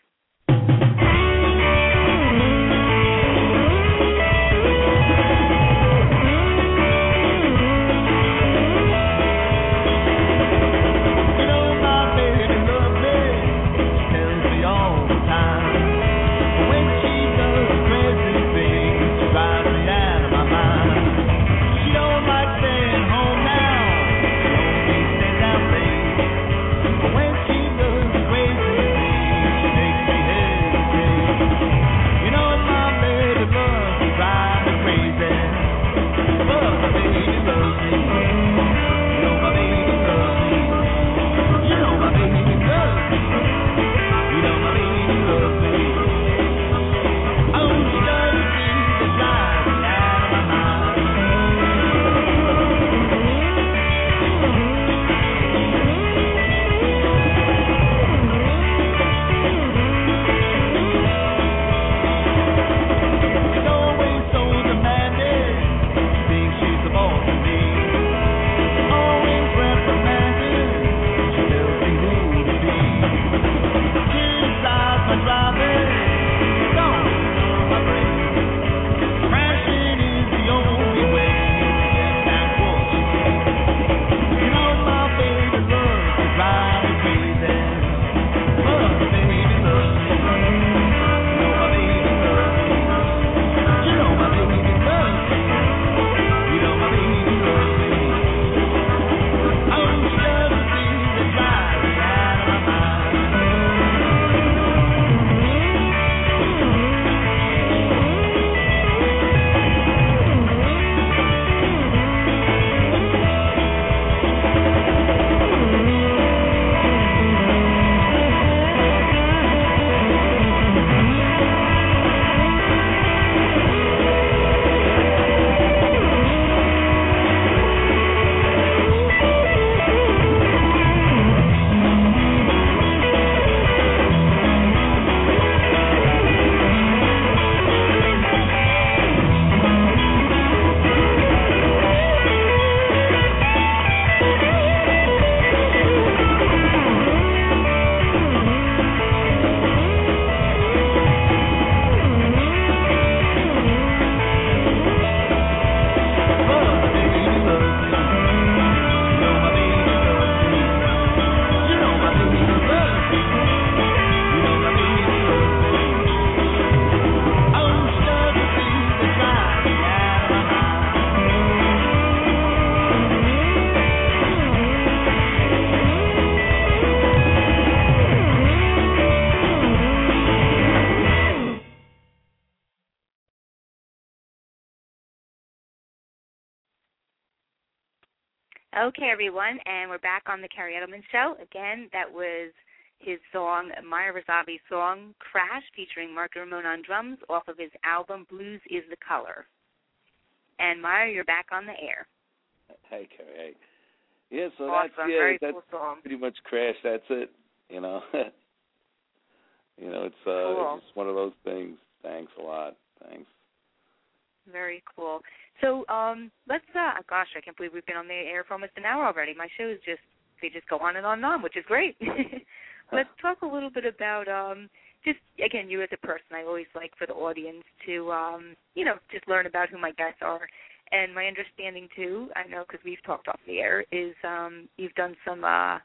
Okay, everyone, and we're back on the Kerri Edelman Show. Again, that was his song, Meyer Rossabi's song, Crash, featuring Mark Ramone on drums, off of his album, Blues is the Color. And Maya, you're back on the air. Hey, Carrie. Hey. Yeah, so awesome. that's yeah, Very that's cool song. pretty much Crash. That's it. You know. you know, it's uh, Cool. it's just one of those things. Thanks a lot. Thanks. Very cool. So, um, let's uh gosh, I can't believe we've been on the air for almost an hour already. My shows just they just go on and on and on, which is great. let's talk a little bit about um just again you as a person. I always like for the audience to um, you know, just learn about who my guests are. And my understanding too, I know because we've talked off the air, is um you've done some uh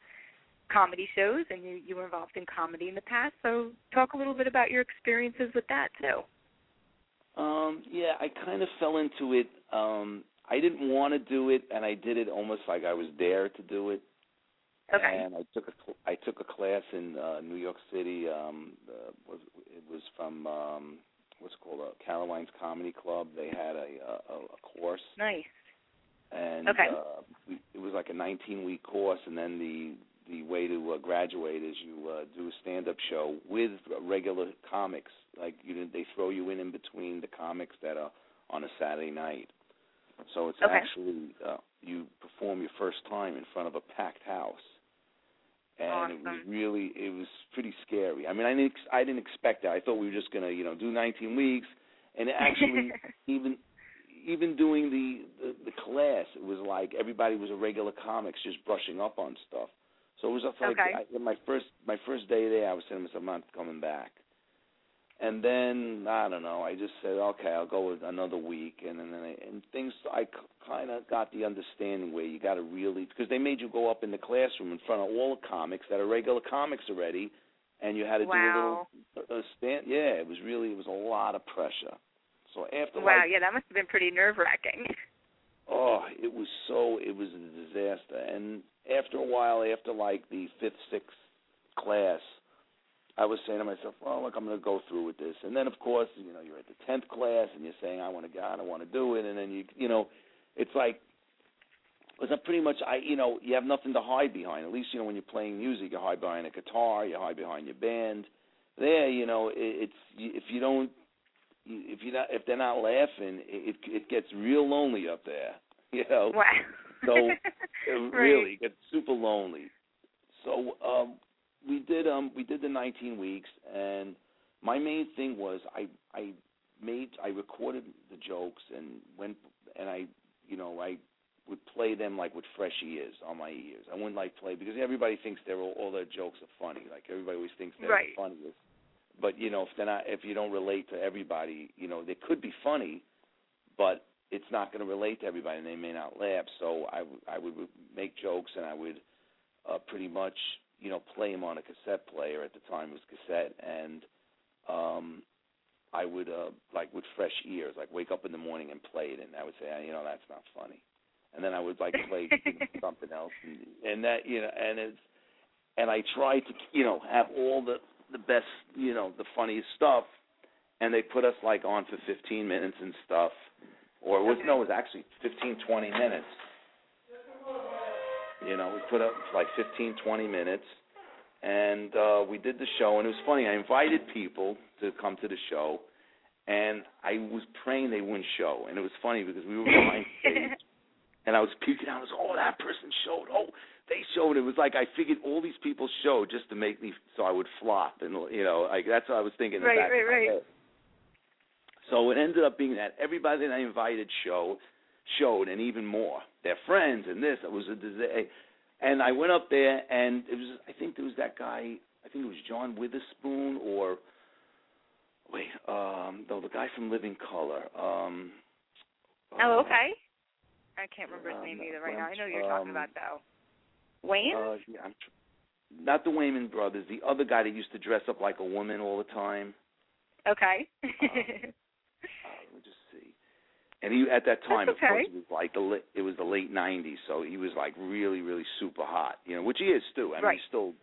comedy shows and you you were involved in comedy in the past. So talk a little bit about your experiences with that too. Um, yeah, I kind of fell into it. Um, I didn't want to do it, and I did it almost like I was there to do it. Okay. And I took a I took a class in uh, New York City. Um, uh, was it was from um, what's it called uh, Caroline's Comedy Club. They had a a, a course, Nice. and Okay. uh, we, it was like a 19 week course. And then the the way to uh, graduate is you uh, do a stand up show with regular comics. Like you, they throw you in in between the comics that are on a Saturday night. So it's Okay. actually uh, you perform your first time in front of a packed house, and it was really it was pretty scary. I mean, I didn't ex- I didn't expect that. I thought we were just gonna you know do 19 weeks, and actually even even doing the, the the class, it was like everybody was a regular comics just brushing up on stuff. So it was just like Okay. I, my first my first day there, I was saying to myself, I'm not coming back. And then I don't know. I just said, okay, I'll go with another week, and then I, and things. I kind of got the understanding where you got to really because they made you go up in the classroom in front of all the comics that are regular comics already, and you had to Wow. do a little a stand. Yeah, it was really it was a lot of pressure. So after Wow, like yeah, that must have been pretty nerve wracking. oh, it was so it was a disaster. And after a while, after like the fifth, sixth class, I was saying to myself, well, look, I'm going to go through with this. And then, of course, you know, you're at the tenth class, and you're saying, I want to go, I want to do it. And then you, you know, it's like, because I pretty much, I, you know, you have nothing to hide behind. At least, you know, when you're playing music, you hide behind a guitar, you hide behind your band. There, you know, it, it's if you don't, if you're not, if they're not laughing, it it gets real lonely up there. You know. Wow. So it Right. really gets super lonely. So um we did um we did the 19 weeks and my main thing was I I made I recorded the jokes and went and I you know I would play them like with fresh ears on my ears. I wouldn't like play because everybody thinks they're all, all their jokes are funny. Like everybody always thinks they're Right. the funniest. But you know if they're not if you don't relate to everybody, you know they could be funny, but it's not going to relate to everybody and they may not laugh. So I w- I would make jokes and I would uh, pretty much you know play them on a cassette player. At the time it was cassette, and um, I would uh, like with fresh ears, like wake up in the morning and play it, and I would say, "Ah, you know, that's not funny. And then I would like play something else, and, and that you know, and it's and I tried to you know have all the the best you know the funniest stuff, and they put us like on for 15 minutes and stuff, or it was no, it was actually 15 20 minutes. You know, we put up like 15 20 minutes, and uh we did the show, and it was funny. I invited people to come to the show, and I was praying they wouldn't show, and it was funny because we were behind stage and I was peeking out. I was, oh, that person showed. Oh, they showed. It was like I figured all these people showed just to make me so I would flop, and you know, like that's what I was thinking. Right, right, right. head. So it ended up being that everybody that I invited show showed, and even more. Their friends and this. It was a disaster. And I went up there, and it was. I think there was that guy. I think it was John Witherspoon, or wait, um, no, the guy from Living Color. Um, Oh, okay. I can't remember his Um, name either right now. I know you're talking um, about though. Wayne? Uh, yeah, tr- not the Wayans brothers. The other guy that used to dress up like a woman all the time. okay. Uh, let me just see. And he at that time, That's of course, it was like the la- it was the late '90s, so he was like really, really super hot. You know, which he is too. I mean, Right. he's still,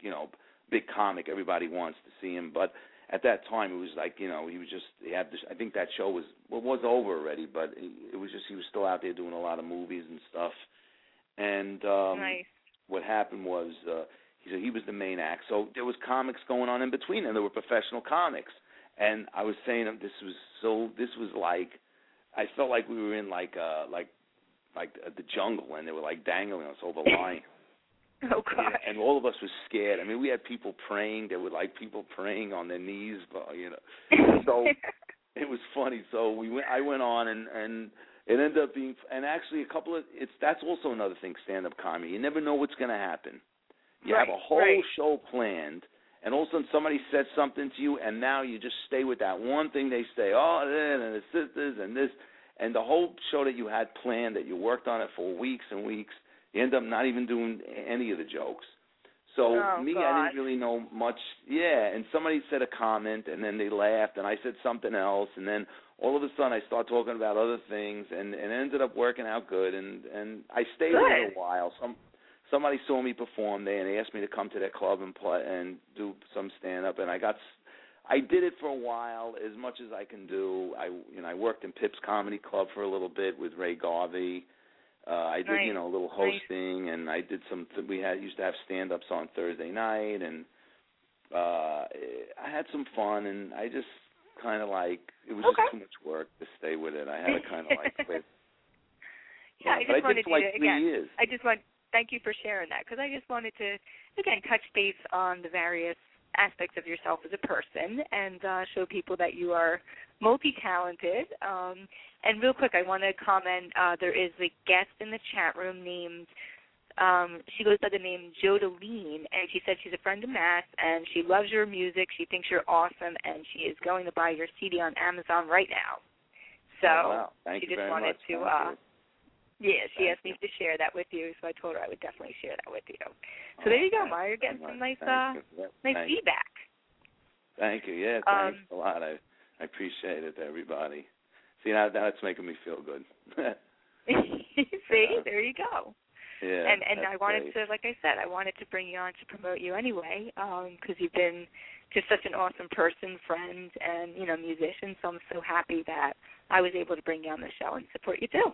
you know, big comic. Everybody wants to see him, but at that time, it was like you know, he was just he had this. I think that show was well, was over already, but it, it was just he was still out there doing a lot of movies and stuff. And um nice. what happened was uh he said he was the main act. So there was comics going on in between and there were professional comics. And I was saying this was so this was like I felt like we were in like uh like like uh, the jungle and they were like dangling us over line. Oh God. Yeah, and all of us were scared. I mean, we had people praying. There were like people praying on their knees, but you know. So it was funny. So we went. I went on, and and it ended up being. And actually, a couple of it's that's also another thing. Stand up comedy. You never know what's going to happen. You Right, have a whole right. show planned, and all of a sudden somebody says something to you, and now you just stay with that one thing they say. Oh, and the sisters and this, and the whole show that you had planned that you worked on it for weeks and weeks. End up not even doing any of the jokes. So Oh, me, I didn't really know much. Yeah, and somebody said a comment, and then they laughed, and I said something else, and then all of a sudden I start talking about other things, and, and it ended up working out good, and and I stayed Good. a while. Some somebody saw me perform there, and they asked me to come to their club and play and do some stand up, and I got. s- I did it for a while, as much as I can do. I, you know, I worked in Pips Comedy Club for a little bit with Ray Garvey. Uh, I did, Nice. you know, a little Nice. hosting, and I did some. We had used to have stand-ups on Thursday night, and uh I had some fun, and I just kind of like it was Okay. just too much work to stay with it. I had to kind of like quit. Yeah, I but I just did wanted it for like you to three again. years. I just want thank you for sharing that because I just wanted to again touch base on the various aspects of yourself as a person and uh, show people that you are multi-talented. Um, and real quick, I want to comment. Uh, there is a guest in the chat room named. Um, she goes by the name Jodeline, and she said she's a friend of Matt's, and she loves your music. She thinks you're awesome, and she is going to buy your CD on Amazon right now. So oh, wow. Thank she you just wanted much. to Thank uh, you. yeah, she Thank asked me to share that with you, so I told her I would definitely share that with you. So Oh, there you go, Meyer. You're getting some nice, uh, you. Nice thank you. feedback. Thank you. Yeah, Um, thanks a lot. I I appreciate it, everybody. See, now that's making me feel good. See, there you go. yeah. and and I wanted great. to, like I said, I wanted to bring you on to promote you anyway, because you've been just such an awesome person, friend, and you know musician. So I'm so happy that I was able to bring you on the show and support you too.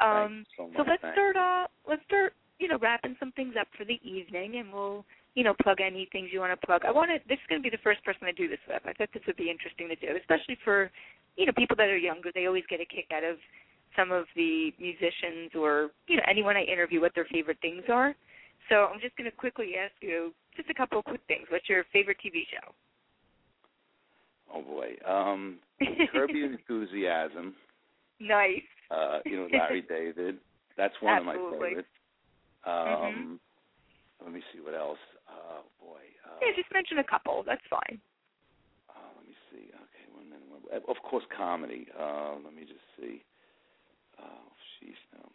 Um, Thank you so so let's Thank start. Uh, let's start. You know, wrapping some things up for the evening, and we'll you know plug any things you want to plug. I want to. This is going to be the first person I do this with. I thought this would be interesting to do, especially for you know people that are younger. They always get a kick out of some of the musicians or you know anyone I interview what their favorite things are. So I'm just going to quickly ask you just a couple of quick things. What's your favorite TV show? Oh boy. Um, Curb Your Enthusiasm. nice. Uh, you know Larry David. That's one of my Absolutely. favorites. Um, Let me see what else. Uh, Yeah, just mention a couple. That's fine. uh, let me see. Okay, one minute. One, of course, comedy. Uh, let me just see. Oh, jeez. No.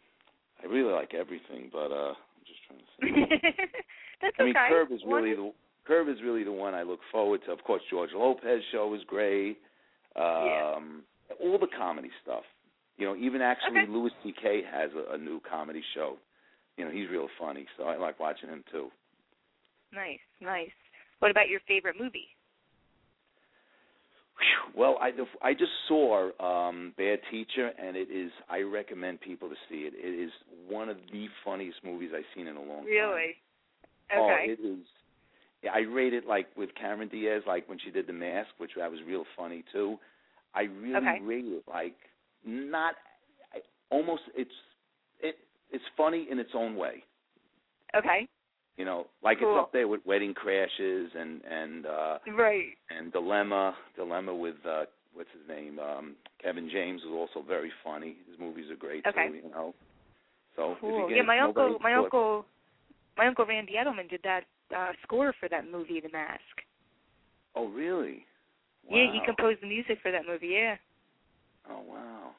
I really like everything, but uh, I'm just trying to think. That's I mean, okay. Curb is One- really the Curb is really the one I look forward to. Of course, George Lopez show was great. Yeah. Um, All the comedy stuff. You know, even actually Okay. Louis C.K. has a, a new comedy show. You know, he's real funny, so I like watching him too. Nice, nice. What about your favorite movie? Well, I I just saw um Bad Teacher, and it is. I recommend people to see it. It is one of the funniest movies I've seen in a long time. Really? Okay. Oh, Okay. it is. Yeah, I rate it like with Cameron Diaz, like when she did The Mask, which that was real funny too. I really Okay. rate it like not I, almost. It's it it's funny in its own way. okay. You know, like Cool. it's up there with Wedding Crashers and and uh Right. and Dilemma, Dilemma with uh what's his name? Um Kevin James was also very funny. His movies are great Okay. too, you know. So Cool. Yeah, my uncle, my thought- uncle, my uncle Randy Edelman did that uh score for that movie, The Mask. Oh really? Yeah, he composed the music for that movie. Yeah. Oh wow.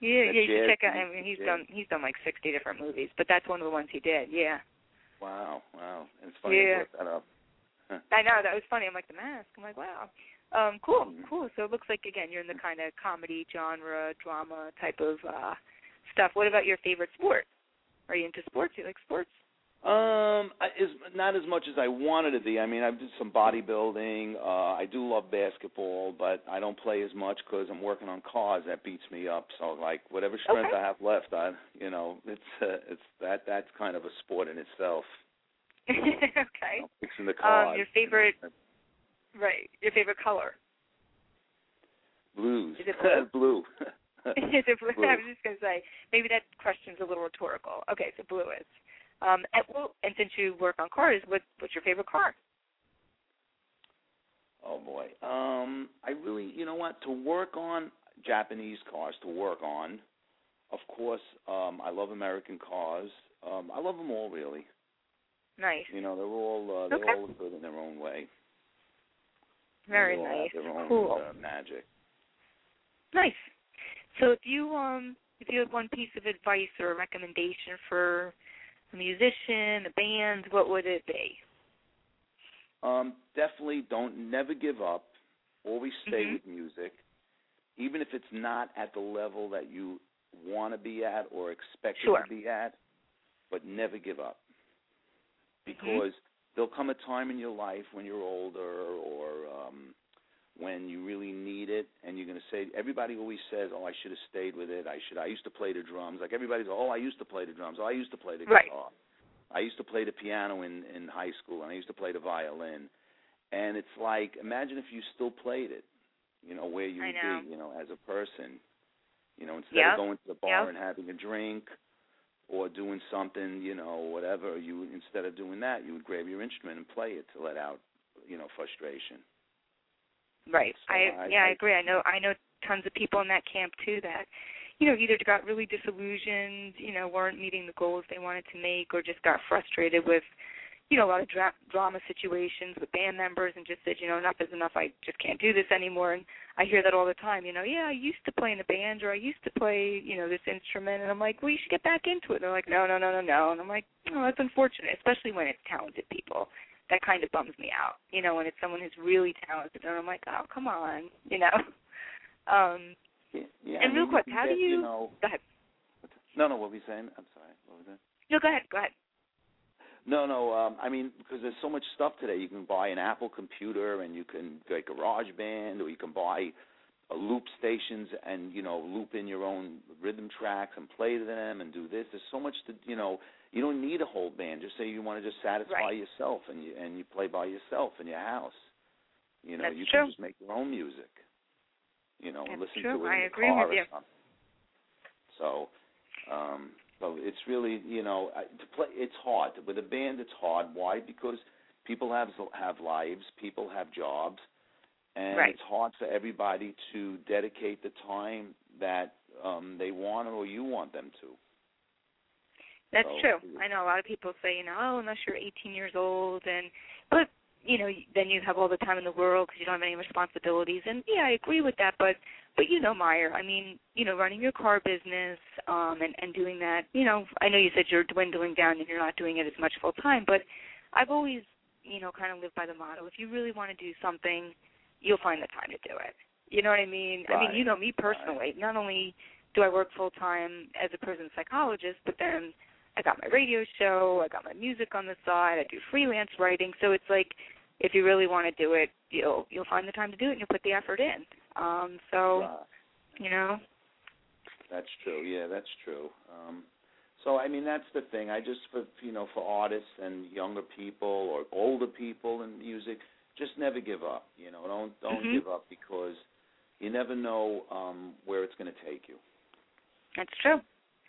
Yeah, yeah, you should check out. I mean, he's jazz. done he's done like sixty different movies, but that's one of the ones he did. Yeah. Wow, wow. It's funny Yeah. I brought that up. I know that was funny. I'm like the mask. I'm like, wow. Um, cool, Mhm. cool. So it looks like again you're in the kind of comedy genre, drama type of uh stuff. What about your favorite sport? Are you into sports? You like sports? Um, is not as much as I wanted to be. I mean, I've did some bodybuilding. Uh, I do love basketball, but I don't play as much because I'm working on cars. That beats me up. So, like, whatever strength Okay. I have left, I, you know, it's uh, it's that that's kind of a sport in itself. okay. You know, fixing the cars. Um, your you know, favorite, right? Your favorite color? blues. Is it blue? blue. is it blue? Blue. I was just gonna say maybe that question's a little rhetorical. Okay, so blue is. Um, and well, and since you work on cars, what what's your favorite car? Oh boy. Um I really you know what, to work on Japanese cars to work on. Of course, um I love American cars. Um I love them all really. Nice. You know, they're all uh, they're Okay. all good in their own way. Very they all nice. Have their own Cool. uh, magic. Nice. So if you um if you had one piece of advice or a recommendation for a musician, a band, what would it be? Um definitely don't never give up. Always stay Mhm. with music. Even if it's not at the level that you want to be at or expect Sure. it to be at, but never give up. Mm-hmm. because there'll come a time in your life when you're older or um when you really need it and you're going to say everybody always says oh I should have stayed with it I should I used to play the drums like everybody's oh I used to play the drums oh I used to play the Right. I used to play the piano in in high school and I used to play the violin and it's like imagine if you still played it you know where you would be you know as a person you know instead Yep. of going to the bar Yep. and having a drink or doing something, you know, whatever, you instead of doing that, you would grab your instrument and play it to let out, you know, frustration. Right. So I, I- yeah, I, I- agree. I know I know tons of people in that camp too that you know either got really disillusioned, you know, weren't meeting the goals they wanted to make, or just got frustrated with you know a lot of dra- drama situations with band members and just said, you know, enough is enough. I just can't do this anymore. And I hear that all the time. You know, yeah, I used to play in a band or I used to play, you know, this instrument, and I'm like, well, you should get back into it. And they're like, no, no, no, no, no. And I'm like, oh, that's unfortunate, especially when it's talented people. That kind of bums me out. You know, when it's someone who's really talented, and I'm like, oh, come on, you know. Um, Yeah, yeah, and I real quick, how do get, you? know, Go ahead. no, no, what were you saying? I'm sorry. What was that? No, go ahead. Go ahead. No, no. Um, I mean, because there's so much stuff today. You can buy an Apple computer, and you can like GarageBand, or you can buy uh, loop stations, and you know, loop in your own rhythm tracks and play to them, and do this. There's so much to, you know. You don't need a whole band. Just say you want to just satisfy Right. yourself, and you and you play by yourself in your house. You know, That's you true. can just make your own music. You know, and That's listen true. to it I in the agree car or you. something. So, um, so it's really you know I- to play. It's hard with a band. It's hard. Why? Because people have have lives. People have jobs, and Right. it's hard for everybody to dedicate the time that um, they want or you want them to. That's So- true. I know a lot of people say, you know, oh, unless you're 18 years old, and but you know, then you have all the time in the world because you don't have any responsibilities. And yeah, I agree with that. But but you know, Meyer, I mean, you know, running your car business um, and and doing that. You know, I know you said you're dwindling down and you're not doing it as much full time, but I've always, you know, kind of lived by the motto: if you really want to do something, you'll find the time to do it. You know what I mean? I mean, you know me personally. Not only do I work full time as a prison psychologist, but then I got my radio show, I got my music on the side, I do freelance writing. So it's like if you really want to do it, you'll you'll find the time to do it and you'll put the effort in. Um so, Uh, you know, That's true. Yeah, that's true. Um, so I mean, that's the thing. I just for you know for artists and younger people or older people in music, just never give up. You know, don't don't Mhm. give up because you never know um, where it's going to take you. that's true.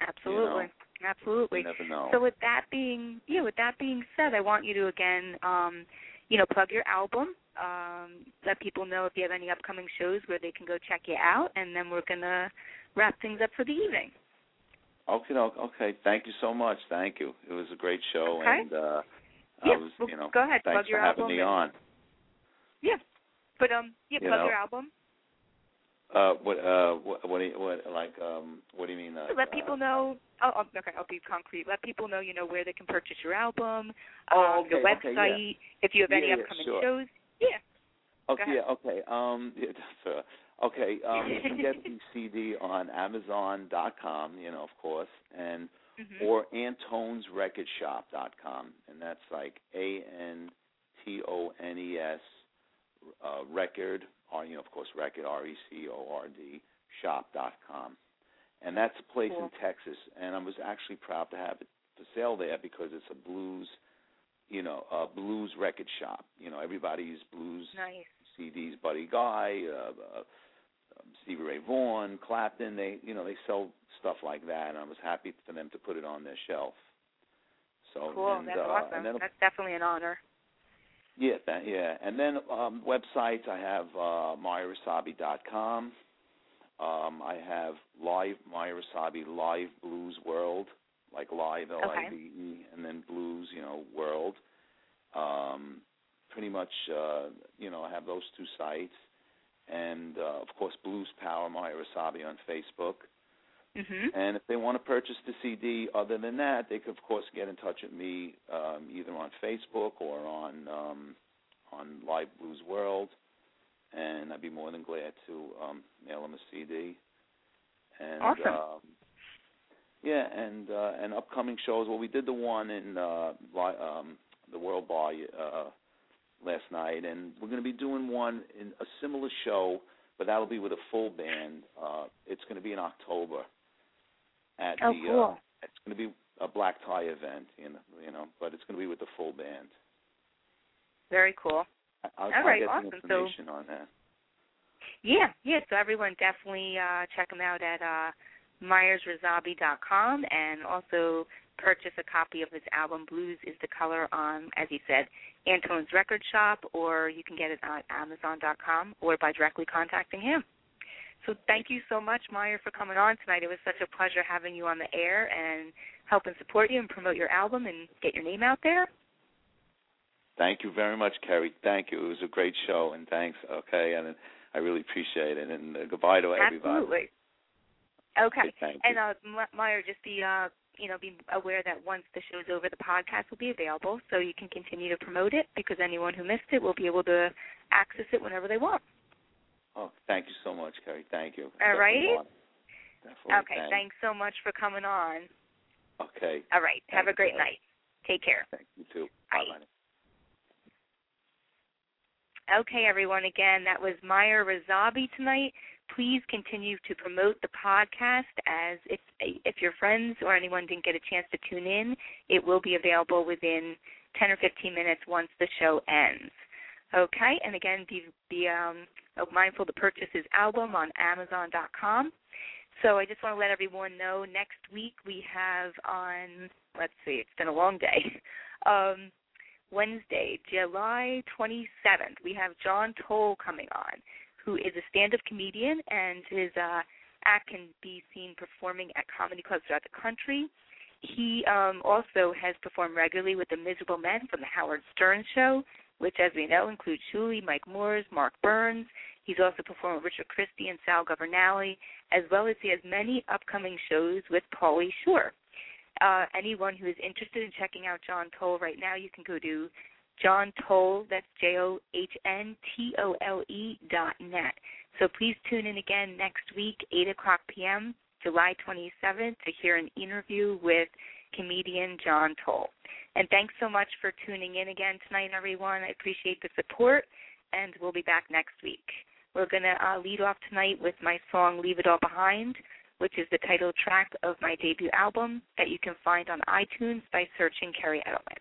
Absolutely. You never know. So with that being yeah, with that being said, I want you to again, um, you know, plug your album. Um, let people know if you have any upcoming shows where they can go check you out, and then we're gonna wrap things up for the evening. okay, okay. Thank you so much. Thank you. It was a great show, Okay. and uh, Yeah, I was well, you know go ahead, thanks plug for your having album me and- on. Yeah, but um, yeah, You plug know, your album. Uh, what uh, what what do you, what like um, what do you mean? Uh, Let people uh, know. Oh, oh, okay, I'll be concrete. Let people know, you know, where they can purchase your album, Oh, um, your okay, okay, website, if you have any Yeah, yeah, upcoming sure. shows. Yeah. Okay, yeah, okay. Um, yeah, that's, uh, okay. Um, you can get the CD on Amazon.com, you know, of course, and Mm-hmm. or AntonesRecordShop.com, and that's like A N T O N E S uh, record, or you know, of course, record R E C O R D shop dot com, and that's a place Cool. in Texas, and I was actually proud to have it for sale there because it's a blues, you know, a blues record shop. You know, everybody's blues Nice. CDs, Buddy Guy, uh, uh, Stevie Ray Vaughan, Clapton. They, you know, they sell stuff like that, and I was happy for them to put it on their shelf. So Cool. and, That's uh, awesome. That's definitely an honor. Yeah, that, yeah, and then um, websites. I have uh, MeyerRossabi.com. Um, I have live myrasabi Live Blues World, like live L I V E, and then blues, you know, world. Um, pretty much, uh, you know, I have those two sites, and uh, of course, Blues Power Meyer Rossabi on Facebook. Mhm. And if they want to purchase the CD, other than that, they could of course get in touch with me um, either on Facebook or on um, on Live Blues World, and I'd be more than glad to um, mail them a CD. And Awesome. um, yeah, and uh, and upcoming shows. Well, we did the one in uh, li- um, the World Bar uh, last night, and we're going to be doing one in a similar show, but that'll be with a full band. Uh, it's going to be in October at Oh, the. cool. Uh, it's going to be a black tie event, you know, you know, but it's going to be with the full band. Very cool. I- I'll, All I'll right, get awesome. So- on that. Yeah, yeah. So everyone definitely uh, check him out at uh, MeyerRossabi.com and also purchase a copy of his album Blues is the Color on, as he said, Antone's Record Shop, or you can get it on Amazon.com or by directly contacting him. So thank you so much, Meyer, for coming on tonight. It was such a pleasure having you on the air and helping support you and promote your album and get your name out there. Thank you very much, Kerri. Thank you. It was a great show, and thanks. Okay, and I really appreciate it. And uh, goodbye to everybody. Absolutely. Okay. Thank. And uh, Meyer, just be uh, you know, be aware that once the show's over, the podcast will be available, so you can continue to promote it because anyone who missed it will be able to access it whenever they want. Oh, thank you so much, Kerri. Thank you. All right. Okay. Thanks. Thanks so much for coming on. Okay. All right. Have a great night. Take care. Thank you too. Bye. Bye. Okay, everyone. Again, that was Meyer Rossabi tonight. Please continue to promote the podcast as if if your friends or anyone didn't get a chance to tune in, it will be available within 10 or 15 minutes once the show ends. Okay, and again, be be um, mindful to purchase his album on Amazon.com. So I just want to let everyone know next week we have on let's see, it's been a long day. Um, Wednesday, July 27th, we have John Tole coming on, who is a stand-up comedian, and his uh, act can be seen performing at comedy clubs throughout the country. He um, also has performed regularly with the Miserable Men from the Howard Stern Show, which, as we know, includes Shuli, Mike Moores, Mark Burns. He's also performed with Richard Christie and Sal Governale, as well as he has many upcoming shows with Pauly Shore uh, anyone who is interested in checking out John Tole right now, you can go to John Tole, that's J O H N T O L E dot net. So please tune in again next week, 8 o'clock p.m., July 27th, to hear an interview with comedian John Tole. And thanks so much for tuning in again tonight, everyone. I appreciate the support, and we'll be back next week. We're going to uh, lead off tonight with my song Leave It All Behind which is the title track of my debut album that you can find on iTunes by searching Kerri Edelman.